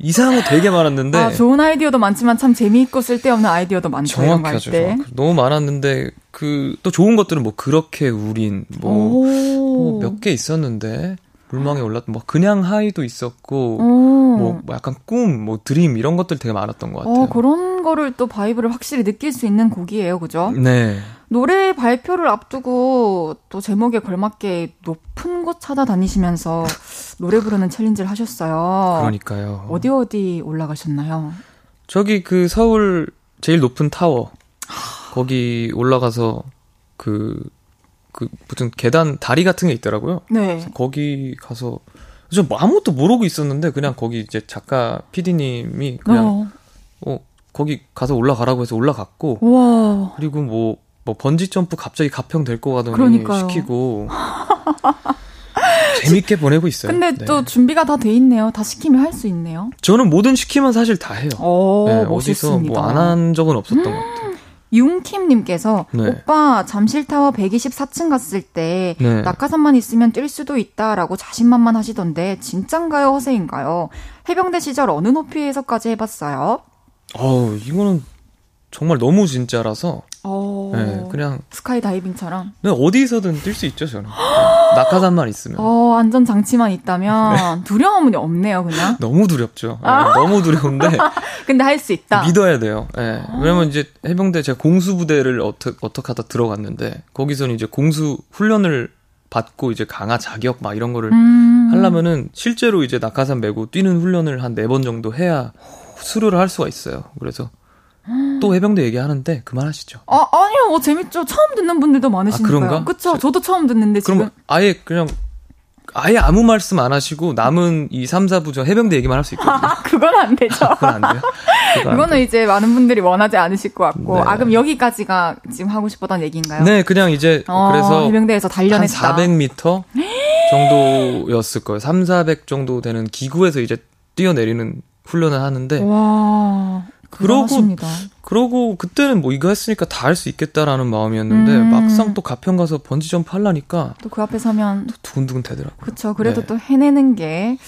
이상한 거 되게 많았는데. 아, 좋은 아이디어도 많지만 참 재미있고 쓸데없는 아이디어도 많죠. 정확하죠. 정확하죠. 너무 많았는데 그 또 좋은 것들은 뭐 그렇게 우린 뭐 몇 개 있었는데 물망에 올랐던 뭐 그냥 하이도 있었고 뭐, 뭐, 약간 꿈, 뭐 드림 이런 것들 되게 많았던 것 같아요. 어, 그런 거를 또 vibe를 확실히 느낄 수 있는 곡이에요, 그죠? 네. 노래 발표를 앞두고 또 제목에 걸맞게 높은 곳 찾아다니시면서 노래 부르는 challenge를 하셨어요. 그러니까요. 어디 어디 올라가셨나요? 저기 그 서울 제일 높은 타워 거기 올라가서 그, 그 무슨 계단 다리 같은 게 있더라고요. 네. 거기 가서 저뭐 아무것도 모르고 있었는데 그냥 거기 이제 작가 PD님이 그냥 어. 어 거기 가서 올라가라고 해서 올라갔고 와. 그리고 뭐 뭐 번지 점프 갑자기 가평 될 거 가더니 그러니까요. 시키고 재밌게 보내고 있어요. 근데 네. 또 준비가 다 돼 있네요. 다 시키면 할 수 있네요. 저는 뭐든 시키면 사실 다 해요. 오, 네, 어디서 뭐 안 한 적은 없었던 것 같아요. 융킴님께서 네. 오빠 잠실타워 124층 갔을 때 네. 낙하산만 있으면 뛸 수도 있다라고 자신만만 하시던데 진짠가요 허세인가요? 해병대 시절 어느 높이에서까지 해봤어요? 어우 이거는 정말 너무 진짜라서 어... 네, 그냥 스카이 다이빙처럼? 네, 어디서든 뛸 수 있죠 저는. 낙하산만 있으면. 어 안전 장치만 있다면 네. 두려움은 없네요 그냥. 너무 두렵죠. 네, 아. 너무 두려운데 근데 할 수 있다. 믿어야 돼요. 네, 왜냐면 이제 해병대 제가 공수부대를 어떻게 어떻게 하다 들어갔는데 거기서는 이제 공수 훈련을 받고 이제 강화 자격 막 이런 거를 음... 하려면은 실제로 이제 낙하산 메고 뛰는 훈련을 한 네 번 정도 해야 수료를 할 수가 있어요. 그래서 또 해병대 얘기하는데 그만하시죠. 아 아니요, 뭐 재밌죠. 처음 듣는 분들도 많으시니까요. 아, 그런가? 그쵸? 저도 처음 듣는데 지금. 그럼 아예 그냥 아예 아무 말씀 안 하시고 남은 이 3, 4부 저 해병대 얘기만 할 수 있거든요. 아, 그건 안 되죠. 아, 그건 안 돼요? 그거는 이제 많은 분들이 원하지 않으실 것 같고. 네. 아, 그럼 여기까지가 지금 하고 싶었던 얘기인가요? 네, 그냥 이제 어, 그래서 해병대에서 단련했다. 한 400m 정도였을 거예요. 3, 400 정도 되는 기구에서 이제 뛰어내리는 훈련을 하는데 와. 그러고 그러고 그때는 뭐 이거 했으니까 다 할 수 있겠다라는 마음이었는데 음. 막상 또 가평 가서 번지 점프 하려니까 또 그 앞에 서면 또 두근두근 되더라고요. 그렇죠. 그래도 네. 또 해내는 게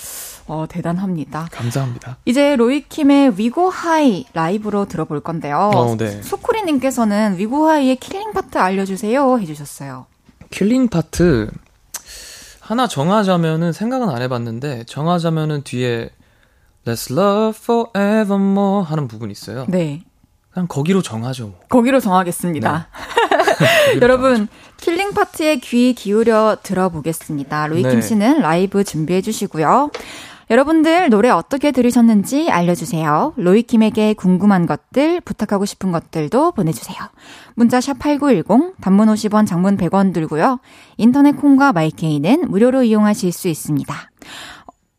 어, 대단합니다. 감사합니다. 이제 로이킴의 We Go High 라이브로 들어볼 건데요. 어, 네. 소쿠리님께서는 We Go High의 killing part 알려주세요 해주셨어요. killing part 하나 정하자면은 생각은 안 해봤는데 정하자면은 뒤에 Let's love forevermore 하는 부분이 있어요. 네. 그냥 거기로 정하죠. 뭐. 거기로 정하겠습니다. 네. 여러분, killing part에 귀 기울여 들어보겠습니다. 로이킴 네. 씨는 라이브 준비해 주시고요. 여러분들 노래 어떻게 들으셨는지 알려주세요. 로이킴에게 궁금한 것들, 부탁하고 싶은 것들도 보내주세요. 문자 샵8910, 단문 50원, 장문 100원 들고요. 인터넷 콩과 마이케이는 무료로 이용하실 수 있습니다.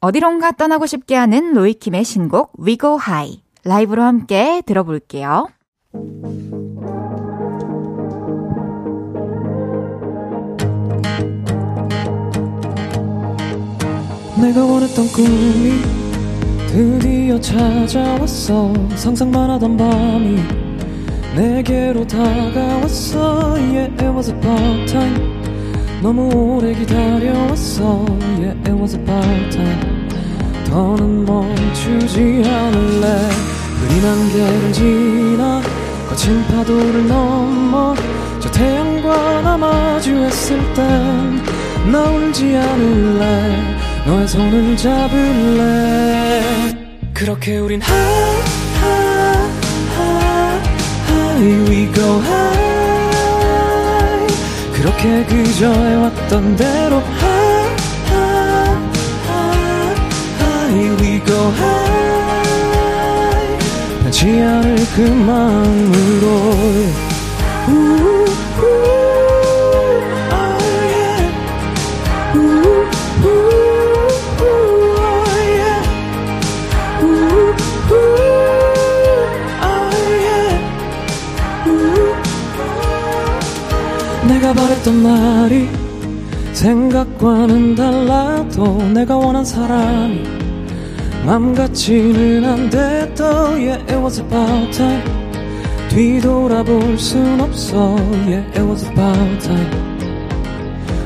어디론가 떠나고 싶게 하는 로이킴의 신곡 We Go High 라이브로 함께 들어볼게요. 내가 원했던 꿈이 드디어 찾아왔어. 상상만 하던 밤이 내게로 다가왔어. Yeah it was about time 너무 오래 기다려왔어. Yeah it was about time. 더는 멈추지 않을래. 흐린 안개를 지나 거친 파도를 넘어. 저 태양과 나 마주했을 땐 나 울지 않을래. 너의 손을 잡을래. 그렇게 우린 high high high high we go high 그렇게 그저 해왔던 대로 high, high, high, high we go high 변치 않을 그 마음으로 내가 바랬던 말이 생각과는 달라도 내가 원한 사람이 맘 같지는 않대도 Yeah it was about time. 뒤돌아볼 순 없어. Yeah it was about time.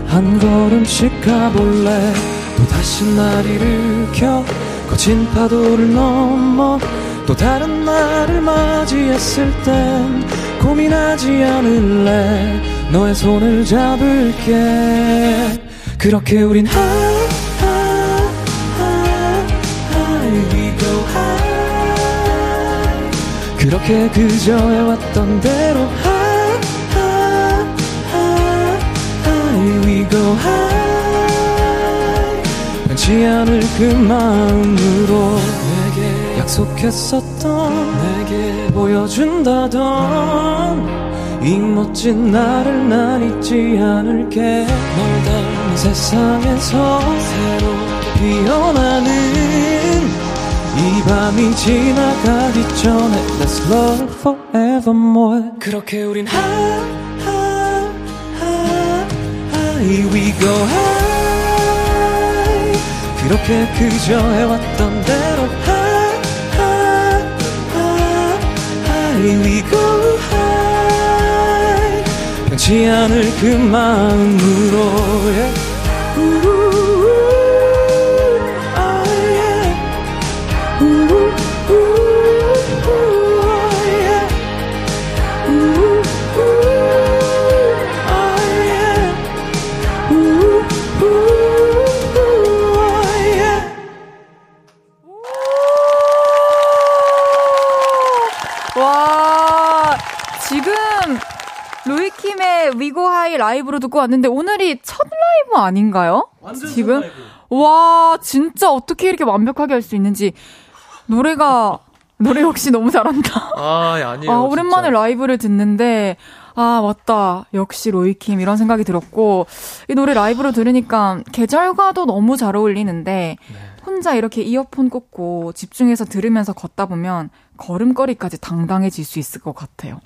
한 걸음씩 가볼래? 또 다시 날 일으켜. 거친 파도를 넘어. 또 다른 날을 맞이했을 땐 고민하지 않을래 너의 손을 잡을게 그렇게 우린 high high high high we go high 그렇게 그저 해왔던 대로 high high high high we go high 변치 않을 그 마음으로 내게 약속했었던 내게 보여준다던 이 멋진 나를 난 잊지 않을게. 널 닮은 세상에서 새롭게 피어나는 이 밤이 지나가기 전에 Let's love forevermore. 그렇게 우린 high high high high we go high 그렇게 그저 해왔던 대로 high we go high 변치 않을 그 마음으로 yeah. 라이브로 듣고 왔는데 오늘이 첫 라이브 아닌가요? 지금? 라이브. 와, 진짜 어떻게 이렇게 완벽하게 할 수 있는지 노래가 노래 역시 너무 잘한다. 아, 예, 아니에요. 아, 오랜만에 진짜. 라이브를 듣는데 아, 맞다. 역시 로이킴 이런 생각이 들었고 이 노래 라이브로 들으니까 계절과도 너무 잘 어울리는데 네. 혼자 이렇게 이어폰 꽂고 집중해서 들으면서 걷다 보면 걸음걸이까지 당당해질 수 있을 것 같아요.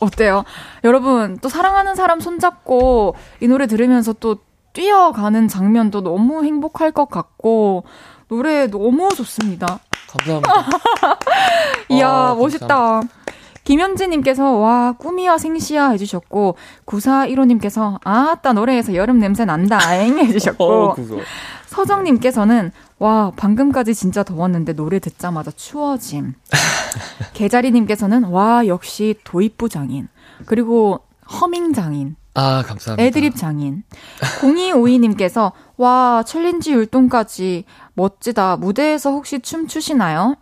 어때요? 여러분, 또 사랑하는 사람 손잡고 이 노래 들으면서 또 뛰어가는 장면도 너무 행복할 것 같고, 노래 너무 좋습니다. 감사합니다. 이야, 와, 멋있다. 감사합니다. 김현지님께서, 와, 꿈이야 생시야 해주셨고, 9415님께서, 아따, 노래에서 여름 냄새 난다잉 해주셨고, 어, 서정님께서는 와 방금까지 진짜 더웠는데 노래 듣자마자 추워짐. 개자리님께서는 와 역시 도입부 장인 그리고 허밍 장인. 아 감사합니다. 애드립 장인. 0252님께서 와 challenge 율동까지 멋지다. 무대에서 혹시 춤 추시나요?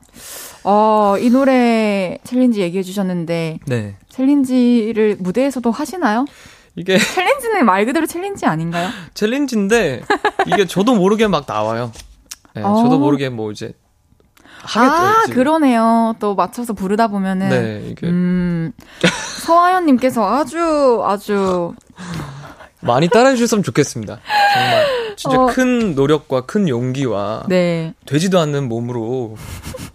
어, 이 노래 challenge 얘기해 주셨는데 네. challenge를 무대에서도 하시나요? 이게 challenge는 말 그대로 challenge 아닌가요? challenge인데 이게 저도 모르게 막 나와요. 네, 어. 저도 모르게 뭐 이제 하게 아. 그러네요. 또 맞춰서 부르다 보면은 네, 이게 음. 서하연 님께서 아주 아주 많이 따라해 주셨으면 좋겠습니다. 정말 진짜 어. 큰 노력과 큰 용기와 네. 되지도 않는 몸으로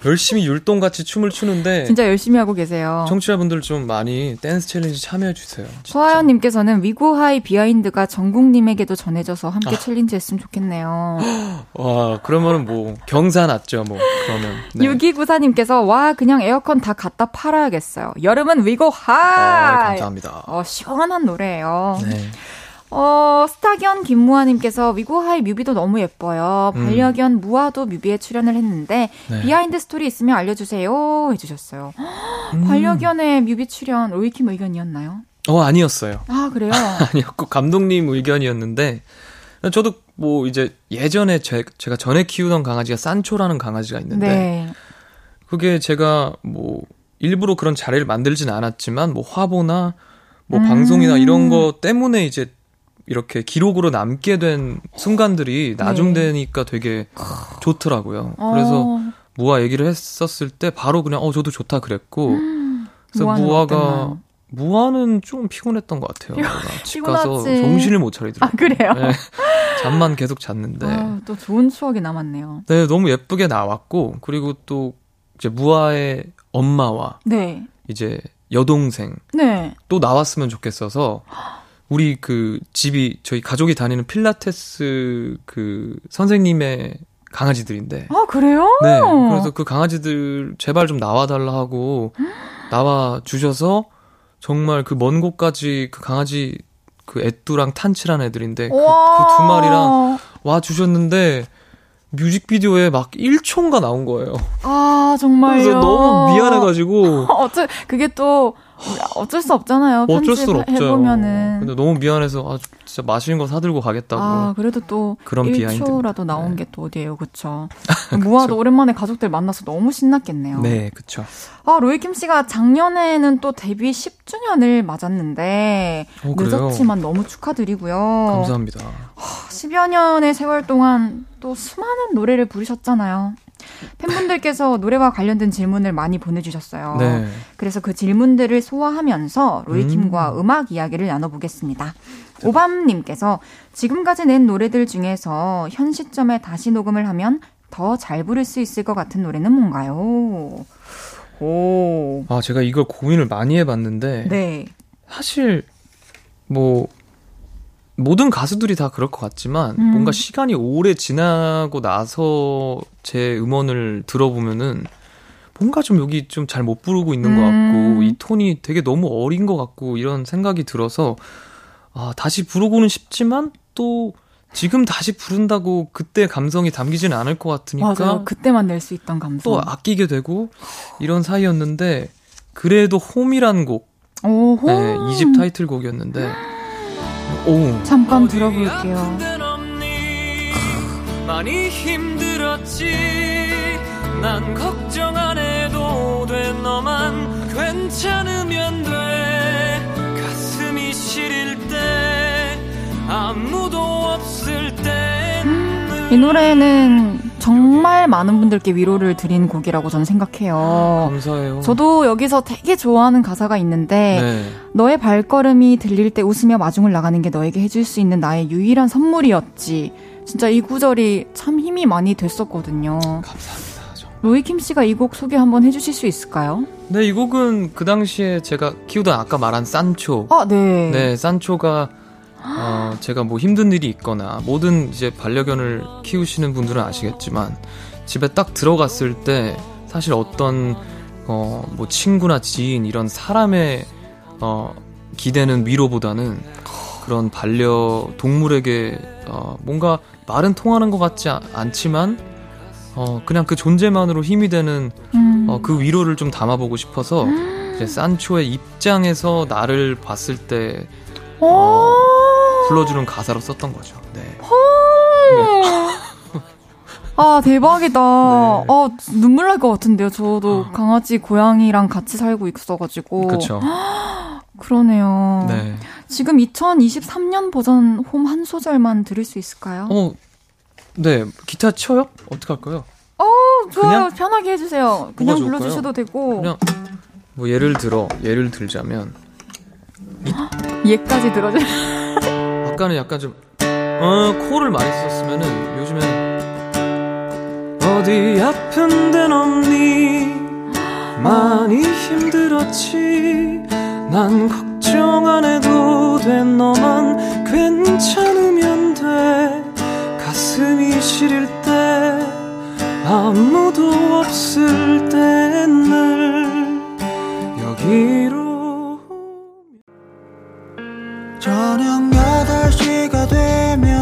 열심히 율동같이 춤을 추는데 진짜 열심히 하고 계세요. 청취자분들 좀 많이 댄스 challenge 참여해 주세요. 서하연 님께서는 We Go High behind가 정국 님에게도 전해져서 함께 아. challenge 했으면 좋겠네요. 와 그러면은 뭐 경사 났죠 뭐 그러면. 네. 6294 님께서 와 그냥 에어컨 다 갖다 팔아야겠어요. 여름은 We Go High. 아, 감사합니다. 어, 시원한 노래예요. 네. 어, 스타견 김무아님께서 We Go High 뮤비도 너무 예뻐요. 음. 반려견 무아도 뮤비에 출연을 했는데 네. behind story 있으면 알려주세요 해주셨어요. 음. 반려견의 뮤비 출연 로이킴 의견이었나요? 어 아니었어요. 아 그래요? 아니었고 감독님 의견이었는데 저도 뭐 이제 예전에 제, 제가 전에 키우던 강아지가 산초라는 강아지가 있는데 네. 그게 제가 뭐 일부러 그런 자리를 만들진 않았지만 뭐 화보나 뭐 음. 방송이나 이런 거 때문에 이제 이렇게 기록으로 남게 된 순간들이 나중되니까 네. 되게 좋더라고요. 그래서 어. 무아 얘기를 했었을 때 바로 그냥 어 저도 좋다 그랬고 음. 그래서 무아가 무아는 좀 피곤했던 것 같아요. 집 가서 정신을 못 차리더라고요. 아, 그래요? 네, 잠만 계속 잤는데. 아, 또 좋은 추억이 남았네요. 네, 너무 예쁘게 나왔고, 그리고 또 이제 무아의 엄마와 네. 이제 여동생 네. 또 나왔으면 좋겠어서 우리 그 집이 저희 가족이 다니는 필라테스 그 선생님의 강아지들인데. 아, 그래요? 네. 그래서 그 강아지들 제발 좀 나와달라 하고 나와 주셔서 정말 그 먼 곳까지 그 강아지 그 애뚜랑 탄치란 애들인데 그, 그두 마리랑 와 주셨는데 뮤직비디오에 막 1초인가 나온 거예요. 아, 정말요? 그래서 너무 미안해가지고. 어쩌, 그게 또, 어쩔 수 없잖아요. 어쩔 수 없죠. 해보면은. 근데 너무 미안해서 아 진짜 맛있는 거 사들고 가겠다고. 아 그래도 또 그런 1초라도 나온 네. 게또 어디예요, 그쵸? 무아도 오랜만에 가족들 만나서 너무 신났겠네요. 네, 그쵸. 아 로이킴 씨가 작년에는 또 데뷔 10주년을 맞았는데 어, 늦었지만 너무 축하드리고요. 감사합니다. 10여 년의 세월 동안 또 수많은 노래를 부르셨잖아요. 팬분들께서 노래와 관련된 질문을 많이 보내주셨어요. 네. 그래서 그 질문들을 소화하면서 로이킴과 음. 악 이야기를 나눠보겠습니다. 오밤님께서 지금까지 낸 노래들 중에서 현 시점에 다시 녹음을 하면 더 잘 부를 수 있을 것 같은 노래는 뭔가요? 오. 아, 제가 이걸 고민을 많이 해봤는데. 네. 사실, 뭐, 모든 가수들이 다 그럴 것 같지만 음. 뭔가 시간이 오래 지나고 나서 제 음원을 들어보면은 뭔가 좀 여기 좀 잘 못 부르고 있는 것 같고 음. 이 톤이 되게 너무 어린 것 같고 이런 생각이 들어서 아, 다시 부르고는 싶지만 또 지금 다시 부른다고 그때 감성이 담기지는 않을 것 같으니까 맞아요. 그때만 낼 수 있던 감성 또 아끼게 되고 이런 사이였는데 그래도 홈이란 곡 오, 홈. 네, 이집 타이틀곡이었는데 오. 잠깐 들어볼게요. 많이 힘들었지. 난 걱정 안 해도 돼 너만 괜찮으면 돼. 가슴이 시릴 때 아무도 없을 땐이 노래는 정말 많은 분들께 위로를 드린 곡이라고 저는 생각해요. 아, 감사해요. 저도 여기서 되게 좋아하는 가사가 있는데 네. 너의 발걸음이 들릴 때 웃으며 마중을 나가는 게 너에게 해줄 수 있는 나의 유일한 선물이었지. 진짜 이 구절이 참 힘이 많이 됐었거든요. 감사합니다. 로이킴 씨가 이 곡 소개 한번 해주실 수 있을까요? 네, 이 곡은 그 당시에 제가 키우던 아까 말한 산초. 아, 네. 네, 산초가 어, 제가 뭐 힘든 일이 있거나 모든 이제 반려견을 키우시는 분들은 아시겠지만 집에 딱 들어갔을 때 사실 어떤 어, 뭐 친구나 지인 이런 사람의 어, 기대는 위로보다는 그런 반려 동물에게 어, 뭔가 말은 통하는 것 같지 않지만 어, 그냥 그 존재만으로 힘이 되는 음. 어, 그 위로를 좀 담아보고 싶어서 이제 산초의 입장에서 나를 봤을 때 어, 불러주는 가사로 썼던 거죠. 네. 아 대박이다. 네. 아 눈물 날 것 같은데요. 저도 어. 강아지 고양이랑 같이 살고 있어가지고. 그렇죠. 그러네요. 네. 지금 2023년 버전 홈 한 소절만 들을 수 있을까요? 어, 네. 기타 쳐요? 어떻게 할까요? 어, 좋아요. 그냥? 편하게 해주세요. 그냥 불러주셔도 되고. 그냥, 뭐, 예를 들어, 예를 들자면. 얘까지 들어줘. 아까는 약간 좀, 어, 코를 많이 썼으면은, 요즘에는. 어디 아픈 데는 없니? 많이 힘들었지. 난 걱정 안 해도 돼 너만 괜찮으면 돼 가슴이 시릴 때 아무도 없을 때늘 여기로 저녁 8시가 되면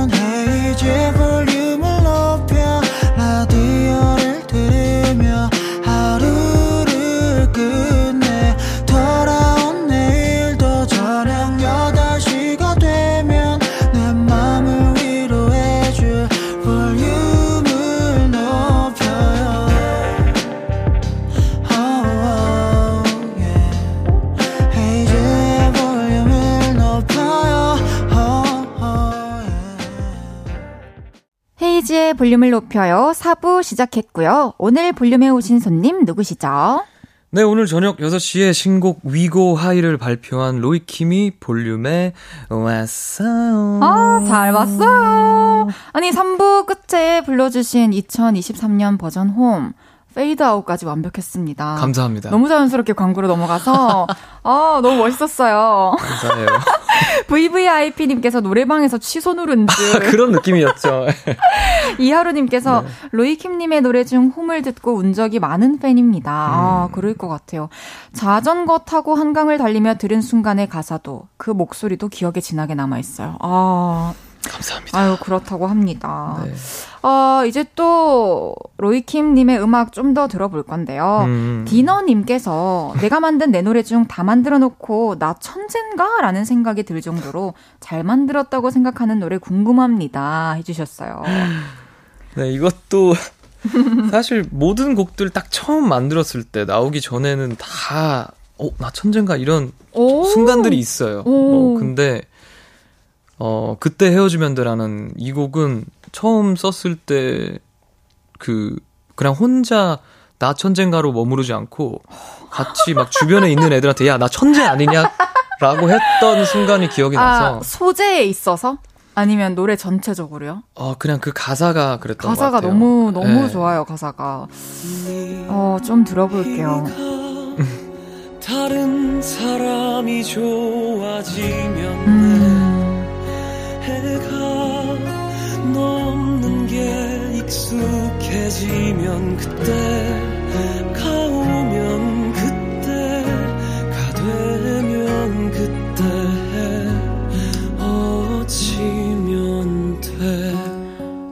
볼륨을 높여요. 4부 시작했고요. 오늘 볼륨에 오신 손님 누구시죠? 네, 오늘 저녁 6시에 신곡 We Go High를 발표한 로이킴이 볼륨에 왔어요. 아, 잘 왔어요. 아니, 3부 끝에 불러주신 2023년 버전 홈. 페이드 아웃까지 완벽했습니다. 감사합니다. 너무 자연스럽게 광고로 넘어가서 아 너무 멋있었어요. 감사해요. VVIP님께서 노래방에서 취소 누른 듯 그런 느낌이었죠. 이하루님께서 네. 로이킴님의 노래 중 홈을 듣고 운 적이 많은 팬입니다. 아, 음. 아 그럴 것 같아요. 자전거 타고 한강을 달리며 들은 순간의 가사도 그 목소리도 기억에 진하게 남아 있어요. 아 감사합니다. 아유, 그렇다고 합니다. 네. 어, 이제 또, 로이킴님의 음악 좀 더 들어볼 건데요. 음. 디너님께서 내가 만든 내 노래 중 다 만들어 놓고 나 천재인가? 라는 생각이 들 정도로 잘 만들었다고 생각하는 노래 궁금합니다. 해주셨어요. 네, 이것도 사실 모든 곡들 딱 처음 만들었을 때 나오기 전에는 다, 어, 나 천재인가? 이런 순간들이 있어요. 어, 근데 어, 그때 헤어지면 돼라는 이 곡은 처음 썼을 때 그, 그냥 혼자 나 천재인가로 머무르지 않고 같이 막 주변에 있는 애들한테 야, 나 천재 아니냐? 라고 했던 순간이 기억이 아, 나서. 소재에 있어서? 아니면 노래 전체적으로요? 어, 그냥 그 가사가 그랬던 가사가 것 같아요. 너무, 너무 네. 좋아요, 가사가. 어, 좀 들어볼게요. 다른 사람이 좋아지면 음. 해가 넘는 게 익숙해지면 그때 가오면 그때 가되면 그때 어찌면 돼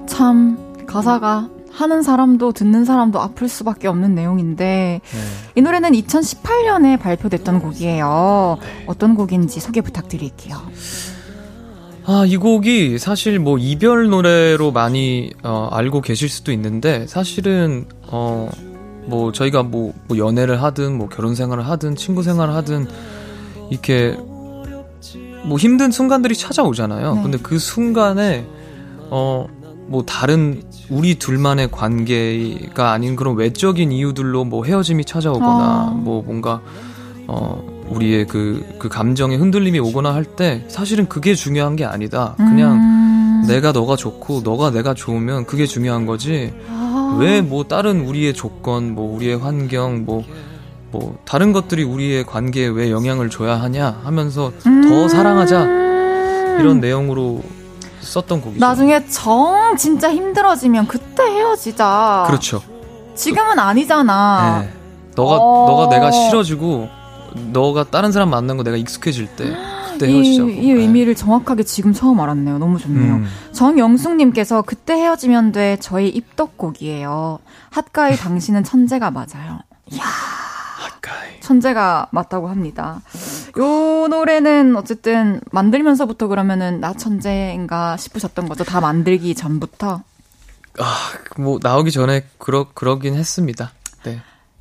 참 가사가 하는 사람도 듣는 사람도 아플 수밖에 없는 내용인데 네. 이 노래는 2018년에 발표됐던 곡이에요. 네. 어떤 곡인지 소개 부탁드릴게요. 아, 이 곡이 사실 뭐 이별 노래로 많이 어, 알고 계실 수도 있는데 사실은 어, 뭐 저희가 뭐, 뭐 연애를 하든 뭐 결혼 생활을 하든 친구 생활을 하든 이렇게 뭐 힘든 순간들이 찾아오잖아요. 네. 근데 그 순간에 어 뭐 다른 우리 둘만의 관계가 아닌 그런 외적인 이유들로 뭐 헤어짐이 찾아오거나 어. 뭐 뭔가 어 우리의 그, 그 감정의 흔들림이 오거나 할 때 사실은 그게 중요한 게 아니다. 그냥 음. 내가 너가 좋고 너가 내가 좋으면 그게 중요한 거지. 아. 왜뭐 다른 우리의 조건, 뭐 우리의 환경, 뭐 뭐 다른 것들이 우리의 관계에 왜 영향을 줘야 하냐 하면서 음~ 더 사랑하자 이런 내용으로 썼던 곡이죠. 나중에 정 진짜 힘들어지면 그때 헤어지자. 그렇죠. 지금은 아니잖아. 네. 너가 어~ 너가 내가 싫어지고 너가 다른 사람 만난 거 내가 익숙해질 때 그때 헤어지자고. 이, 이 네. 의미를 정확하게 지금 처음 알았네요. 너무 좋네요. 음. 정영숙님께서 그때 헤어지면 돼 저의 입덕곡이에요. 핫가이 당신은 천재가 맞아요. 이야. 천재가 맞다고 합니다. 요 노래는 어쨌든 만들면서부터 그러면은 나 천재인가 싶으셨던 거죠? 다 만들기 전부터? 아, 뭐 나오기 전에 그러 그러긴 했습니다.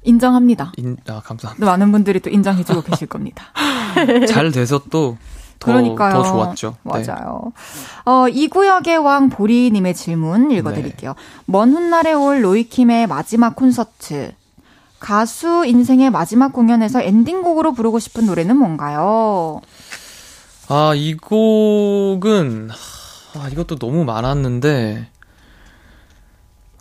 네. 인정합니다. 인, 아, 감사합니다. 많은 분들이 또 인정해주고 계실 겁니다. 잘 돼서 또 더, 그러니까요. 더 좋았죠. 네. 맞아요. 네. 어, 이 구역의 왕 보리님의 질문 읽어드릴게요. 네. 먼 훗날에 올 로이킴의 마지막 콘서트. 가수 인생의 마지막 공연에서 엔딩곡으로 부르고 싶은 노래는 뭔가요? 아, 이 곡은, 아, 이것도 너무 많았는데,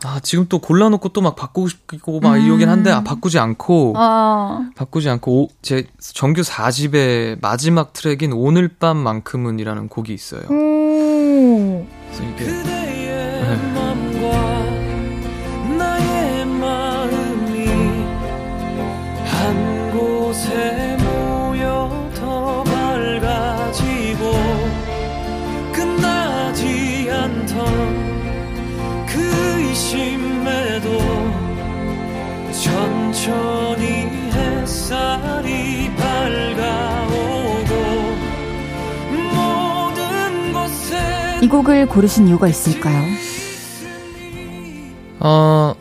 아, 지금 또 골라놓고 또 막 바꾸고 싶고 막 음. 이러긴 한데, 아, 바꾸지 않고, 어. 바꾸지 않고, 오, 제 정규 4집의 마지막 트랙인 오늘 밤만큼은이라는 곡이 있어요. 오. 그래서 이게, 이 곡을 고르신 이유가 있을까요? 어,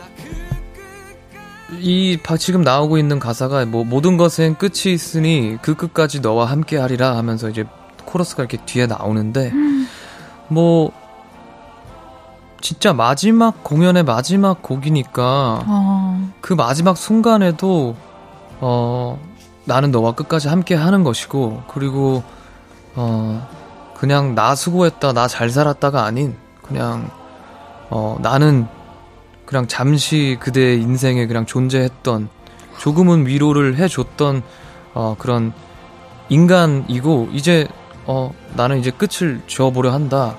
이 지금 나오고 있는 가사가 뭐 모든 것엔 끝이 있으니 그 끝까지 너와 함께 하리라 하면서 이제 코러스가 이렇게 뒤에 나오는데 음. 뭐 진짜 마지막 공연의 마지막 곡이니까 어. 그 마지막 순간에도 어 나는 너와 끝까지 함께 하는 것이고 그리고 어 그냥 나 수고했다 나 잘 살았다가 아닌 그냥 어 나는 그냥 잠시 그대의 인생에 그냥 존재했던 조금은 위로를 해줬던 어 그런 인간이고 이제 어 나는 이제 끝을 지어보려 한다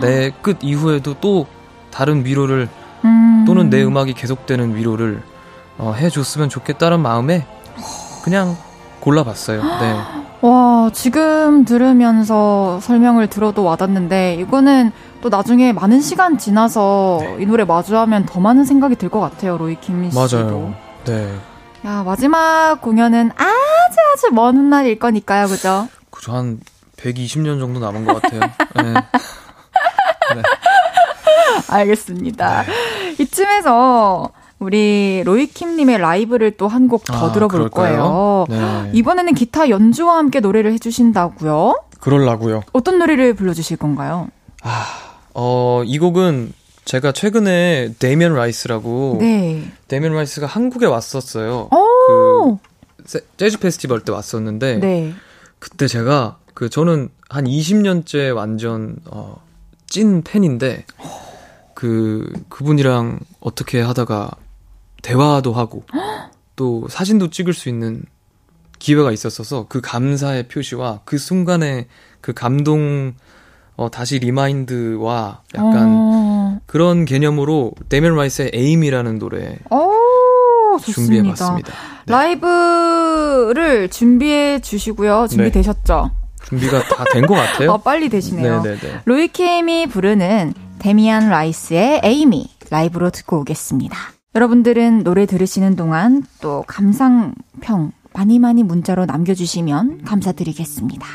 내 끝 이후에도 또 다른 위로를 음. 또는 내 음악이 계속되는 위로를 어, 해줬으면 좋겠다는 마음에 그냥 골라봤어요. 네. 와, 지금 들으면서 설명을 들어도 와닿는데, 이거는 또 나중에 많은 시간 지나서 네. 이 노래 마주하면 더 많은 생각이 들 것 같아요, 로이킴 씨도. 맞아요. 네. 야, 마지막 공연은 아주 아주 먼 훗날일 거니까요, 그죠? 그죠. 한 120년 정도 남은 것 같아요. 네. 네. 알겠습니다. 네. 이쯤에서 우리 로이킴님의 라이브를 또 한 곡더 아, 들어볼 그럴까요? 거예요. 네. 이번에는 기타 연주와 함께 노래를 해주신다고요? 그럴라고요. 어떤 노래를 불러주실 건가요? 아, 어, 이 곡은 제가 최근에 데이미언 라이스라고 네. 데이미언 라이스가 한국에 왔었어요. 오! 그 재즈 페스티벌 때 왔었는데 네. 그때 제가 그 저는 한 20년째 완전 어, 찐 팬인데 그 그분이랑 어떻게 하다가 대화도 하고 또 사진도 찍을 수 있는 기회가 있었어서 그 감사의 표시와 그 순간의 그 감동 어, 다시 remind와 약간 어... 그런 개념으로 데미안 라이스의 Amie라는 노래 오, 준비해봤습니다. 네. 라이브를 준비해 주시고요. 준비되셨죠? 네. 준비가 다 된 것 같아요. 어, 빨리 되시네요. 네네네. 로이 케임이 부르는 데미안 라이스의 에이미 라이브로 듣고 오겠습니다. 여러분들은 노래 들으시는 동안 또 감상평 많이 많이 문자로 남겨주시면 감사드리겠습니다.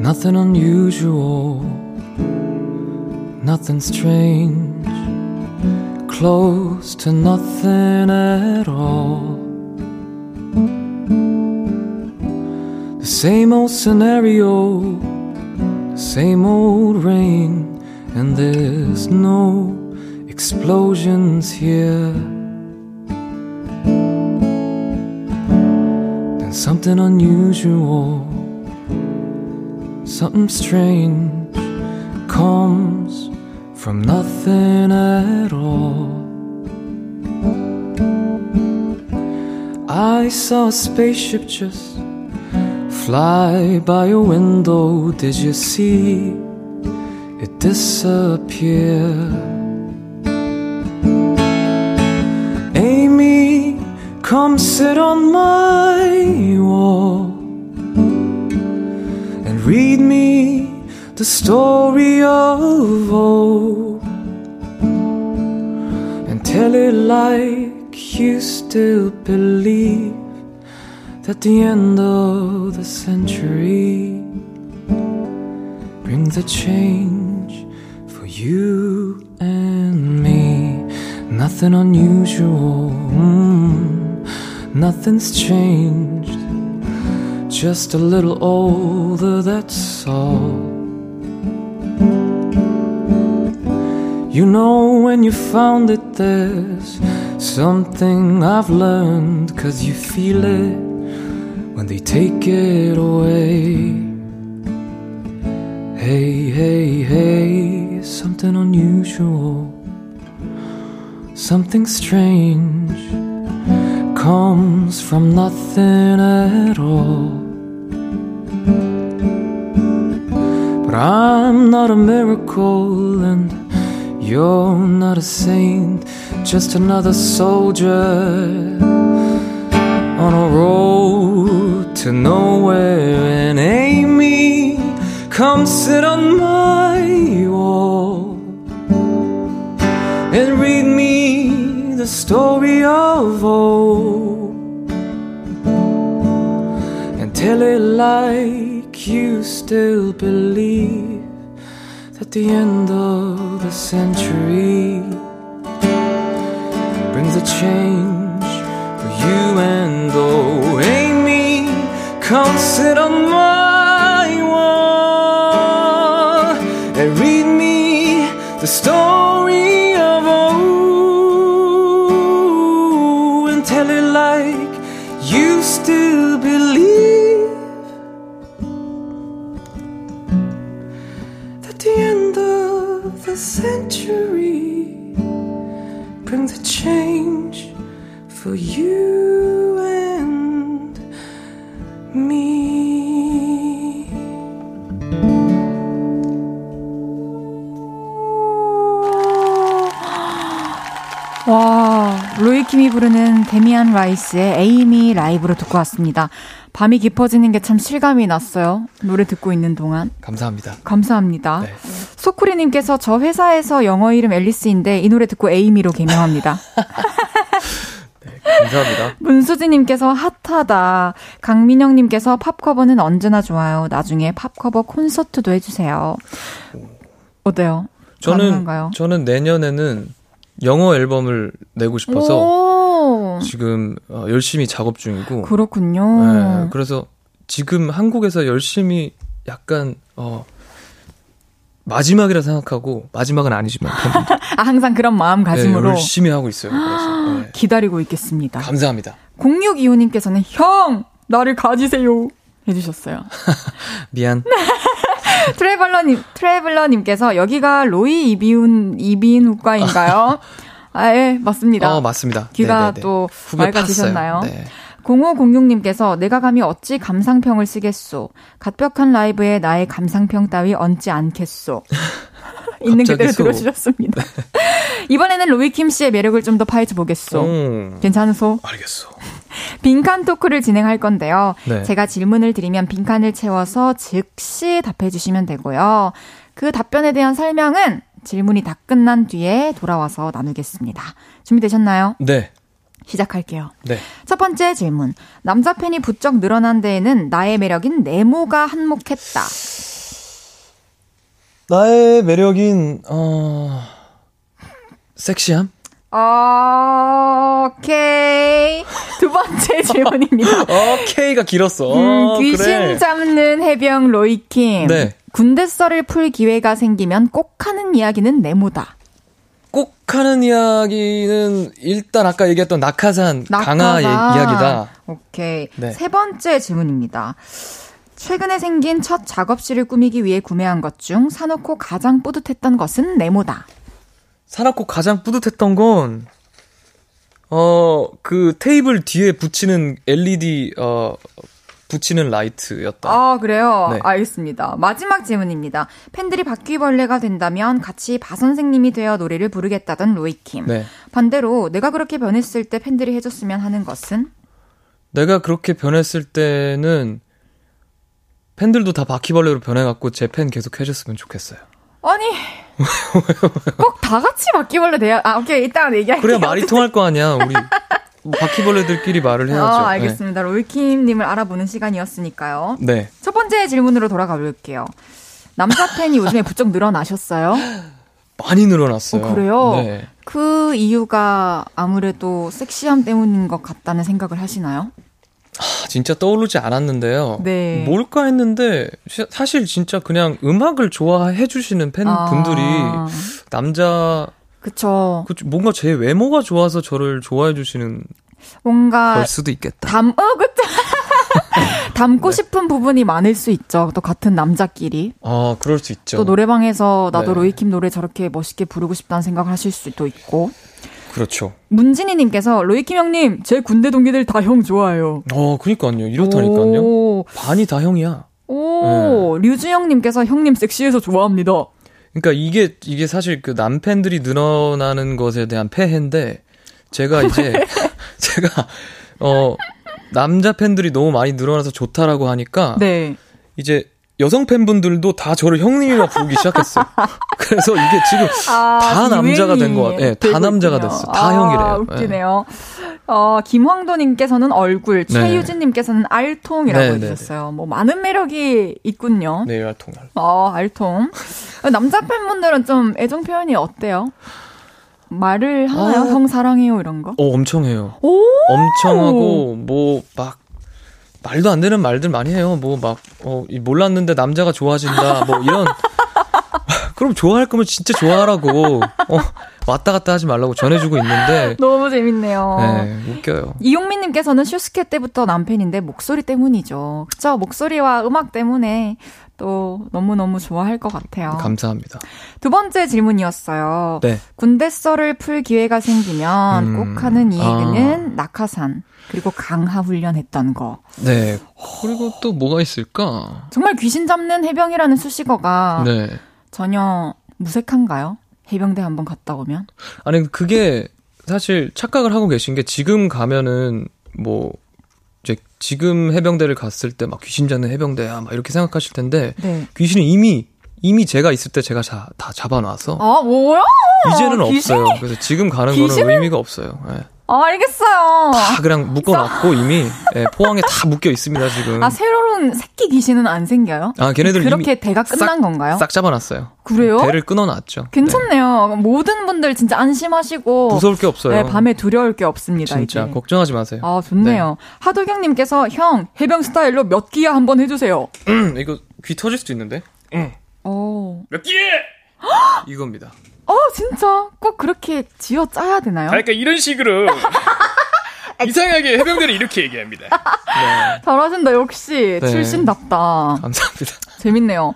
Nothing unusual, nothing strange, close to nothing at all. The same old scenario, the same old rain, and there's no explosions here. Then something unusual Something strange comes from nothing at all. I saw a spaceship just fly by your window. Did you see it disappear? Amy, come sit on my wall and read me the story of old and tell it like you still believe that the end of the century brings a change for you and me. Nothing unusual, mm, nothing's changed just a little older, that's all. You know, when you found it, there's something I've learned, cause you feel it when they take it away. Hey, hey, hey, something unusual, something strange comes from nothing at all. But I'm not a miracle and you're not a saint, just another soldier on a road to nowhere. And Amy, come sit on my wall and read me the story of old and tell it like you still believe that the end of the century brings a change for you and oh Amy come sit the century brings a change for you and me. 와, 로이킴이 부르는 데미안 라이스의 에이미 라이브로 듣고 왔습니다. 밤이 깊어지는 게 참 실감이 났어요. 노래 듣고 있는 동안. 감사합니다. 감사합니다. 네. 소쿠리님께서 저 회사에서 영어 이름 앨리스인데 이 노래 듣고 에이미로 개명합니다. 네, 감사합니다. 문수지님께서 핫하다. 강민영님께서 팝커버는 언제나 좋아요. 나중에 팝커버 콘서트도 해주세요. 어때요? 저는 가능한가요? 저는 내년에는 영어 앨범을 내고 싶어서 지금 어, 열심히 작업 중이고 그렇군요. 네, 그래서 지금 한국에서 열심히 약간 어 마지막이라 생각하고 마지막은 아니지만 아, 항상 그런 마음가짐으로 네, 열심히 하고 있어요. 그래서 네. 기다리고 있겠습니다. 감사합니다. 0625님께서는 형 나를 가지세요 해주셨어요. 미안. 트래블러님 트래블러님께서 여기가 로이 이비훈 이비인 후과인가요? 아, 예, 맞습니다. 어, 맞습니다. 귀가 네네네. 또 맑아지셨나요? 네. 0506님께서 내가 감히 어찌 감상평을 쓰겠소. 갓벽한 라이브에 나의 감상평 따위 얹지 않겠소. 있는 그대로 들어주셨습니다. 이번에는 로이킴 씨의 매력을 좀 더 파헤쳐 보겠소. 음. 괜찮으소? 알겠어. 빈칸 토크를 진행할 건데요. 네. 제가 질문을 드리면 빈칸을 채워서 즉시 답해 주시면 되고요. 그 답변에 대한 설명은 질문이 다 끝난 뒤에 돌아와서 나누겠습니다. 준비되셨나요? 네. 시작할게요. 네. 첫 번째 질문. 남자 팬이 부쩍 늘어난 데에는 나의 매력인 네모가 한몫했다. 나의 매력인 어 섹시함? 오케이. 두 번째 질문입니다. 오케이가 길었어. 음, 귀신 그래. 잡는 해병 로이킴. 네. 군대 썰을 풀 기회가 생기면 꼭 하는 이야기는 네모다. 꼭 하는 이야기는 일단 아까 얘기했던 낙하산, 낙하산. 강화 이야기다. 오케이. 네. 세 번째 질문입니다. 최근에 생긴 첫 작업실을 꾸미기 위해 구매한 것 중 사놓고 가장 뿌듯했던 것은 네모다. 사놓고 가장 뿌듯했던 건, 어, 그 테이블 뒤에 붙이는 LED, 어, 붙이는 라이트였다. 아, 그래요? 네. 알겠습니다. 마지막 질문입니다. 팬들이 바퀴벌레가 된다면 같이 바 선생님이 되어 노래를 부르겠다던 로이킴. 네. 반대로 내가 그렇게 변했을 때 팬들이 해줬으면 하는 것은? 내가 그렇게 변했을 때는 팬들도 다 바퀴벌레로 변해갖고 제 팬 계속 해줬으면 좋겠어요. 아니. 꼭 다 같이 바퀴벌레 돼야, 아, 오케이. 이따가 얘기할게요. 그래야 말이 통할 거 아니야, 우리. 뭐 바퀴벌레들끼리 말을 해야죠. 아, 알겠습니다. 네. 로이킴님을 알아보는 시간이었으니까요. 네. 첫 번째 질문으로 돌아가 볼게요. 남자 팬이 요즘에 부쩍 늘어나셨어요? 많이 늘어났어요. 어, 그래요? 네. 그 이유가 아무래도 섹시함 때문인 것 같다는 생각을 하시나요? 아, 진짜 떠오르지 않았는데요. 네. 뭘까 했는데 사실 진짜 그냥 음악을 좋아해 주시는 팬분들이 아. 남자 그쵸. 그 뭔가 제 외모가 좋아서 저를 좋아해 주시는 뭔가 걸 수도 있겠다. 담, 어, 그쵸. 닮고 네. 싶은 부분이 많을 수 있죠. 또 같은 남자끼리. 아, 그럴 수 있죠. 또 노래방에서 나도 네. 로이킴 노래 저렇게 멋있게 부르고 싶다는 생각을 하실 수도 있고. 그렇죠. 문진희님께서 로이킴 형님 제 군대 동기들 다 형 좋아해요. 어, 그니까요. 이렇다니까요. 오. 반이 다 형이야. 오, 네. 류주영님께서 형님 섹시해서 좋아합니다. 그러니까 이게 이게 사실 그 남팬들이 늘어나는 것에 대한 폐해인데 제가 이제 제가 어 남자 팬들이 너무 많이 늘어나서 좋다라고 하니까 네. 이제 여성 팬분들도 다 저를 형님이라 부르기 시작했어요. 그래서 이게 지금 아, 다 남자가 된 것 같아요. 네, 다 남자가 있군요. 됐어. 다 아, 형이래요. 웃기네요. 네. 어, 김황도님께서는 얼굴, 네. 최유진님께서는 알통이라고 네, 네, 네, 해주셨어요. 뭐 많은 매력이 있군요. 네, 알통. 어, 알통. 남자 팬분들은 좀 애정 표현이 어때요? 말을 하나요? 아, 형 사랑해요 이런 거? 어, 엄청 해요. 오! 엄청 하고 뭐 막 말도 안 되는 말들 많이 해요. 뭐 막 어, 몰랐는데 남자가 좋아진다. 뭐 이런 그럼 좋아할 거면 진짜 좋아하라고. 어, 왔다 갔다 하지 말라고 전해주고 있는데. 너무 재밌네요. 네, 웃겨요. 이용민님께서는 슈스케 때부터 남편인데 목소리 때문이죠. 그쵸? 목소리와 음악 때문에 또 너무너무 좋아할 것 같아요. 감사합니다. 두 번째 질문이었어요. 네. 군대 썰을 풀 기회가 생기면 음, 꼭 하는 이야기는 아. 낙하산. 그리고 강하 훈련했던 거. 네. 그리고 또 뭐가 있을까? 정말 귀신 잡는 해병이라는 수식어가 네. 전혀 무색한가요? 해병대 한번 갔다 오면? 아니 그게 사실 착각을 하고 계신 게 지금 가면은 뭐 이제 지금 해병대를 갔을 때 막 귀신 잡는 해병대야 막 이렇게 생각하실 텐데 네. 귀신은 이미 이미 제가 있을 때 제가 자, 다 잡아놔서 아 뭐야? 이제는 귀신이... 없어요. 그래서 지금 가는 귀신은... 거는 의미가 없어요. 네. 아, 알겠어요. 다 그냥 묶어놨고 이미 예, 포항에 다 묶여 있습니다 지금. 아 새로운 새끼 귀신은 안 생겨요? 아 걔네들 그렇게 대가 끝난 싹, 건가요? 싹 잡아놨어요. 그래요? 대를 끊어놨죠. 괜찮네요. 네. 모든 분들 진짜 안심하시고 무서울 게 없어요. 네, 밤에 두려울 게 없습니다. 진짜 이제. 걱정하지 마세요. 아 좋네요. 네. 하도경님께서 형 해병 스타일로 몇 기야 한번 해주세요. 음 이거 귀 터질 수도 있는데. 응. 오. 몇 기? 이겁니다. 어 진짜 꼭 그렇게 지어 짜야 되나요? 아, 그러니까 이런 식으로 이상하게 해병대는 이렇게 얘기합니다. 네. 잘하신다, 역시. 네. 출신답다. 감사합니다. 재밌네요.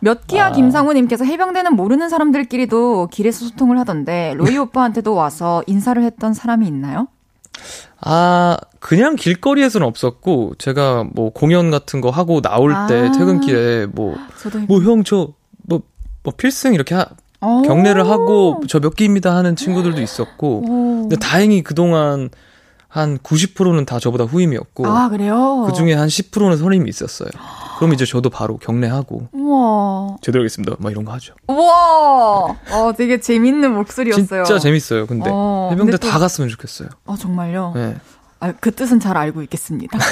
몇 기야 아. 김상우님께서 해병대는 모르는 사람들끼리도 길에서 소통을 하던데, 로이 오빠한테도 와서 인사를 했던 사람이 있나요? 아, 그냥 길거리에서는 없었고, 제가 뭐 공연 같은 거 하고 나올 아. 때 퇴근길에 뭐, 뭐 형, 저, 뭐, 뭐 필승 이렇게 하, 경례를 하고 저 몇 기입니다 하는 친구들도 있었고 오. 근데 다행히 그동안 한 90%는 다 저보다 후임이었고 아 그래요? 그 중에 한 10%는 선임이 있었어요. 그럼 이제 저도 바로 경례하고 우와 제대로 하겠습니다. 막 이런 거 하죠. 우와 어 되게 재밌는 목소리였어요. 진짜 재밌어요. 근데 어, 해병대 또... 다 갔으면 좋겠어요. 아 정말요? 네. 아, 그 뜻은 잘 알고 있겠습니다.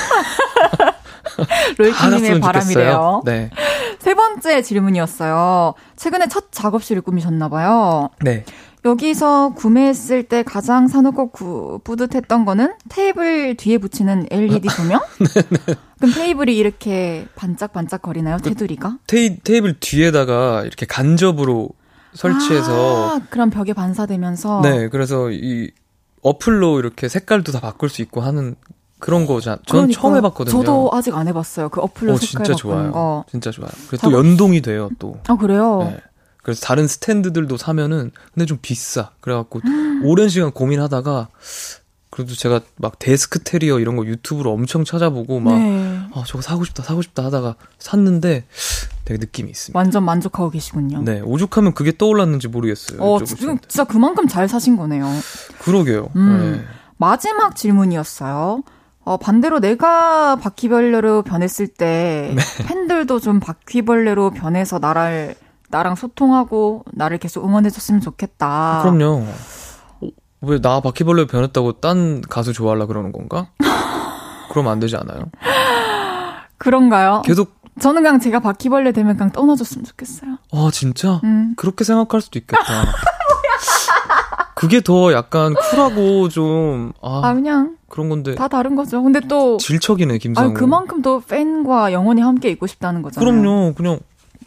로이키님의 바람이래요. 네. 세 번째 질문이었어요. 최근에 첫 작업실을 꾸미셨나봐요. 네. 여기서 구매했을 때 가장 사놓고 구, 뿌듯했던 거는 테이블 뒤에 붙이는 LED 조명? 네네. 그럼 테이블이 이렇게 반짝반짝 거리나요, 그 테두리가? 테이, 테이블 뒤에다가 이렇게 간접으로 설치해서. 아, 그럼 벽에 반사되면서? 네, 그래서 이 어플로 이렇게 색깔도 다 바꿀 수 있고 하는 그런 거잖. 전 그러니까, 처음 해봤거든요. 저도 아직 안 해봤어요. 그 어플로 오, 색깔 진짜 좋아요. 거. 진짜 좋아요. 그래서 또 연동이 돼요, 또. 아 그래요? 네. 그래서 다른 스탠드들도 사면은 근데 좀 비싸. 그래갖고 오랜 시간 고민하다가 그래도 제가 막 데스크 테리어 이런 거 유튜브로 엄청 찾아보고 막 네. 아, 저거 사고 싶다 사고 싶다 하다가 샀는데 되게 느낌이 있습니다. 완전 만족하고 계시군요. 네, 오죽하면 그게 떠올랐는지 모르겠어요. 어, 지금 진짜 그만큼 잘 사신 거네요. 그러게요. 음, 네. 마지막 질문이었어요. 어, 반대로 내가 바퀴벌레로 변했을 때 네. 팬들도 좀 바퀴벌레로 변해서 나를 나랑 소통하고 나를 계속 응원해줬으면 좋겠다. 그럼요. 어, 왜나 바퀴벌레 변했다고 딴 가수 좋아하려 그러는 건가? 그럼 안 되지 않아요? 그런가요? 계속 저는 그냥 제가 바퀴벌레 되면 그냥 떠나줬으면 좋겠어요. 아 진짜? 음. 그렇게 생각할 수도 있겠다. 그게 더 약간 쿨하고 좀 아, 아, 그냥 그런 건데 다 다른 거죠. 근데 또 질척이네 김상우. 아 그만큼 또 팬과 영원히 함께 있고 싶다는 거잖아요. 그럼요. 그냥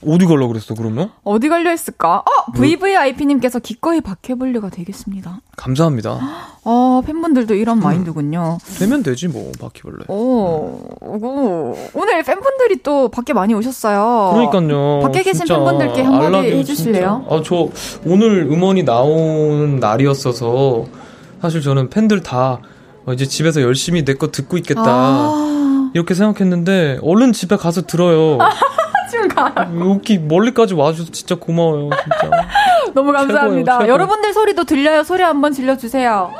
어디 갈라 그랬어 그러면? 어디 갈려 했을까? 어 VVIP님께서 기꺼이 박해볼려가 되겠습니다. 감사합니다. 어 팬분들도 이런 음. 마인드군요. 되면 되지 뭐 바퀴벌레. 오, 오 오늘 팬분들이 또 밖에 많이 오셨어요. 그러니까요. 밖에 계신 팬분들께 한마디 해주실래요? 아저 오늘 음원이 나오는 날이었어서 사실 저는 팬들 다 이제 집에서 열심히 내 거 듣고 있겠다. 아. 이렇게 생각했는데 얼른 집에 가서 들어요. 좀 가. 여기 멀리까지 와줘서 진짜 고마워요, 진짜. 너무 감사합니다. 최고예요, 최고. 여러분들 소리도 들려요. 소리 한번 질러주세요.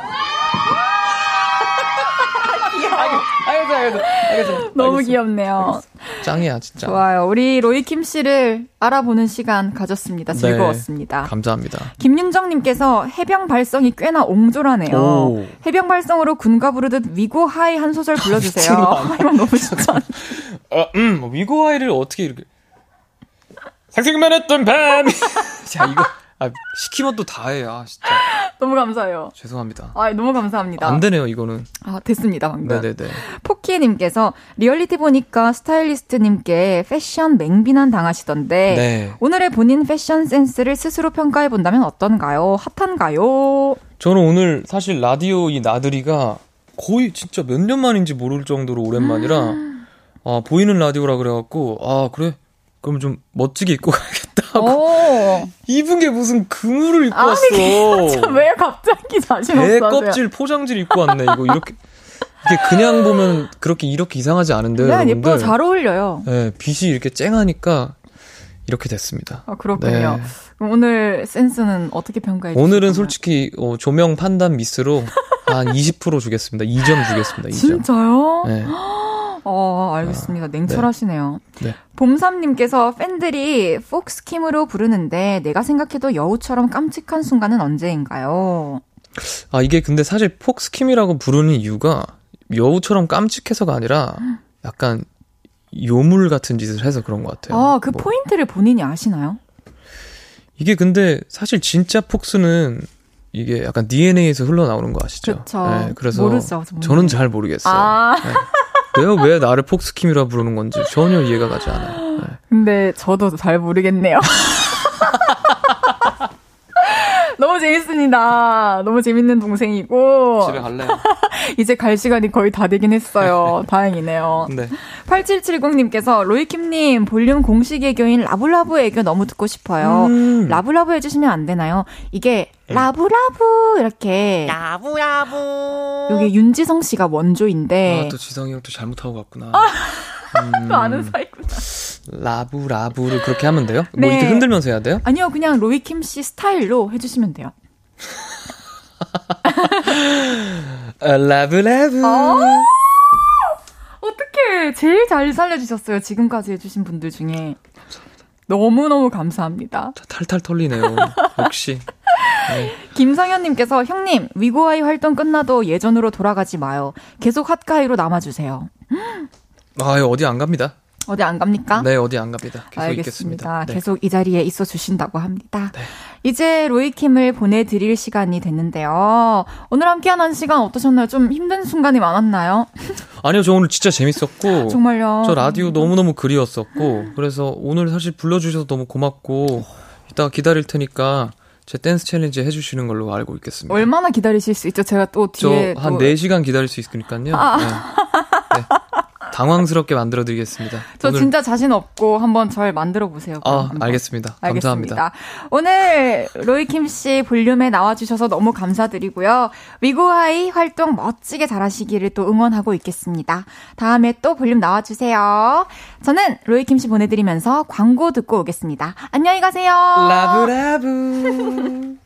알겠어, 알겠어, 알겠어. 너무 귀엽네요. 짱이야, 진짜. 좋아요. 우리 로이킴 씨를 알아보는 시간 가졌습니다. 네, 즐거웠습니다. 네, 감사합니다. 김윤정님께서 해병 발성이 꽤나 옹졸하네요. 오. 해병 발성으로 군가 부르듯 We Go High 한 소절 불러주세요. 이건 너무 진짜. 어, 음, We Go High를 어떻게 이렇게. 생생만 했던 밤. 자 이거 아, 시키면 또 다 해. 아, 진짜. 너무 감사해요. 죄송합니다. 아, 너무 감사합니다. 안 되네요, 이거는. 아, 됐습니다, 방금. 네네네. 포키님께서 리얼리티 보니까 스타일리스트님께 패션 맹비난 당하시던데 네. 오늘의 본인 패션 센스를 스스로 평가해 본다면 어떤가요? 핫한가요? 저는 오늘 사실 라디오 이 나들이가 거의 진짜 몇 년 만인지 모를 정도로 오랜만이라 아, 보이는 라디오라 그래갖고 아 그래 그럼 좀 멋지게 입고 가야겠다 하고 입은 게 무슨 그물을 입고 아니, 왔어. 왜 갑자기 자신 없어? 개 껍질 포장지를 입고 왔네. 이거 이렇게 이게 그냥 보면 그렇게 이렇게 이상하지 않은데. 네, 예뻐 잘 어울려요. 네, 빛이 이렇게 쨍하니까 이렇게 됐습니다. 아, 그렇군요. 네. 오늘 센스는 어떻게 평가해 주세요? 오늘은 솔직히 어, 조명 판단 미스로 한 20% 주겠습니다. 2점 주겠습니다. 2점. 진짜요? 네. 어, 알겠습니다. 아, 냉철하시네요. 네. 네. 봄삼님께서 팬들이 폭스킴으로 부르는데 내가 생각해도 여우처럼 깜찍한 순간은 언제인가요? 아, 이게 근데 사실 폭스킴이라고 부르는 이유가 여우처럼 깜찍해서가 아니라 약간 요물 같은 짓을 해서 그런 것 같아요. 아, 그 뭐. 포인트를 본인이 아시나요? 이게 근데 사실 진짜 폭스는 이게 약간 DNA에서 흘러나오는 거 아시죠? 그렇죠. 네, 그래서 모르죠, 저는 잘 모르겠어요. 아. 네. 내가 왜 나를 폭스킴이라 부르는 건지 전혀 이해가 가지 않아요. 네. 근데 저도 잘 모르겠네요. 너무 재밌습니다. 너무 재밌는 동생이고. 집에 갈래요. 이제 갈 시간이 거의 다 되긴 했어요. 다행이네요. 네. 8770님께서 로이킴님 볼륨 공식 애교인 라브라브 애교 너무 듣고 싶어요. 음. 라브라브 해주시면 안 되나요? 이게 네. 라브라브 이렇게 라브라브 여기 윤지성 씨가 원조인데 아, 또 지성이 형 또 잘못하고 갔구나. 아, 음. 또 아는 사이구나. 라부 라부를 그렇게 하면 돼요? 뭐 네. 뭐 이렇게 흔들면서 해야 돼요? 아니요, 그냥 로이킴 씨 스타일로 해주시면 돼요. 라브 라브. 어? 어떻게 제일 잘 살려주셨어요. 지금까지 해주신 분들 중에. 너무너무 감사합니다. 탈탈 털리네요. 역시. 네. 김성현님께서 형님 위고아이 활동 끝나도 예전으로 돌아가지 마요. 계속 핫가이로 남아주세요. 아 어디 안 갑니다. 어디 안 갑니까? 네, 어디 안 갑니다. 계속 알겠습니다. 있겠습니다. 네. 계속 이 자리에 있어 주신다고 합니다. 네. 이제 로이킴을 보내드릴 시간이 됐는데요. 오늘 함께한 한 시간 어떠셨나요? 좀 힘든 순간이 많았나요? 아니요, 저 오늘 진짜 재밌었고. 정말요? 저 라디오 너무너무 그리웠었고. 그래서 오늘 사실 불러주셔서 너무 고맙고. 이따가 기다릴 테니까 제 댄스 챌린지 해주시는 걸로 알고 있겠습니다. 얼마나 기다리실 수 있죠? 제가 또 뒤에. 저한 또... 4시간 기다릴 수 있으니까요. 아. 네. 네. 당황스럽게 만들어 드리겠습니다. 저 오늘... 진짜 자신 없고 한번 절 만들어 보세요. 아, 알겠습니다. 알겠습니다. 감사합니다. 오늘 로이킴 씨 볼륨에 나와 주셔서 너무 감사드리고요. We Go High 활동 멋지게 잘하시기를 또 응원하고 있겠습니다. 다음에 또 볼륨 나와 주세요. 저는 로이킴 씨 보내 드리면서 광고 듣고 오겠습니다. 안녕히 가세요. 라브라브.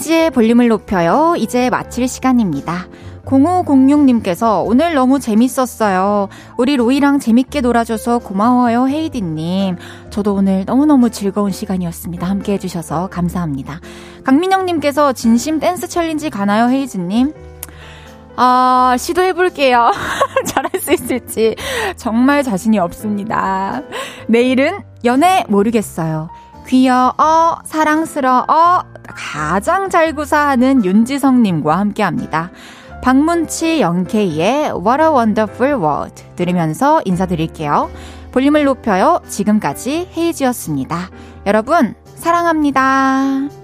헤이즈의 볼륨을 높여요. 이제 마칠 시간입니다. 0506님께서 오늘 너무 재밌었어요. 우리 로이랑 재밌게 놀아줘서 고마워요, 헤이즈님. 저도 오늘 너무너무 즐거운 시간이었습니다. 함께 해주셔서 감사합니다. 강민영님께서 진심 댄스 챌린지 가나요, 헤이즈님? 아, 시도해볼게요. 잘할 수 있을지. 정말 자신이 없습니다. 내일은 연애 모르겠어요. 귀여워, 사랑스러워, 가장 잘 구사하는 윤지성님과 함께 합니다. 박문치 영케이의 What a Wonderful World 들으면서 인사드릴게요. 볼륨을 높여요. 지금까지 헤이지였습니다. 여러분, 사랑합니다.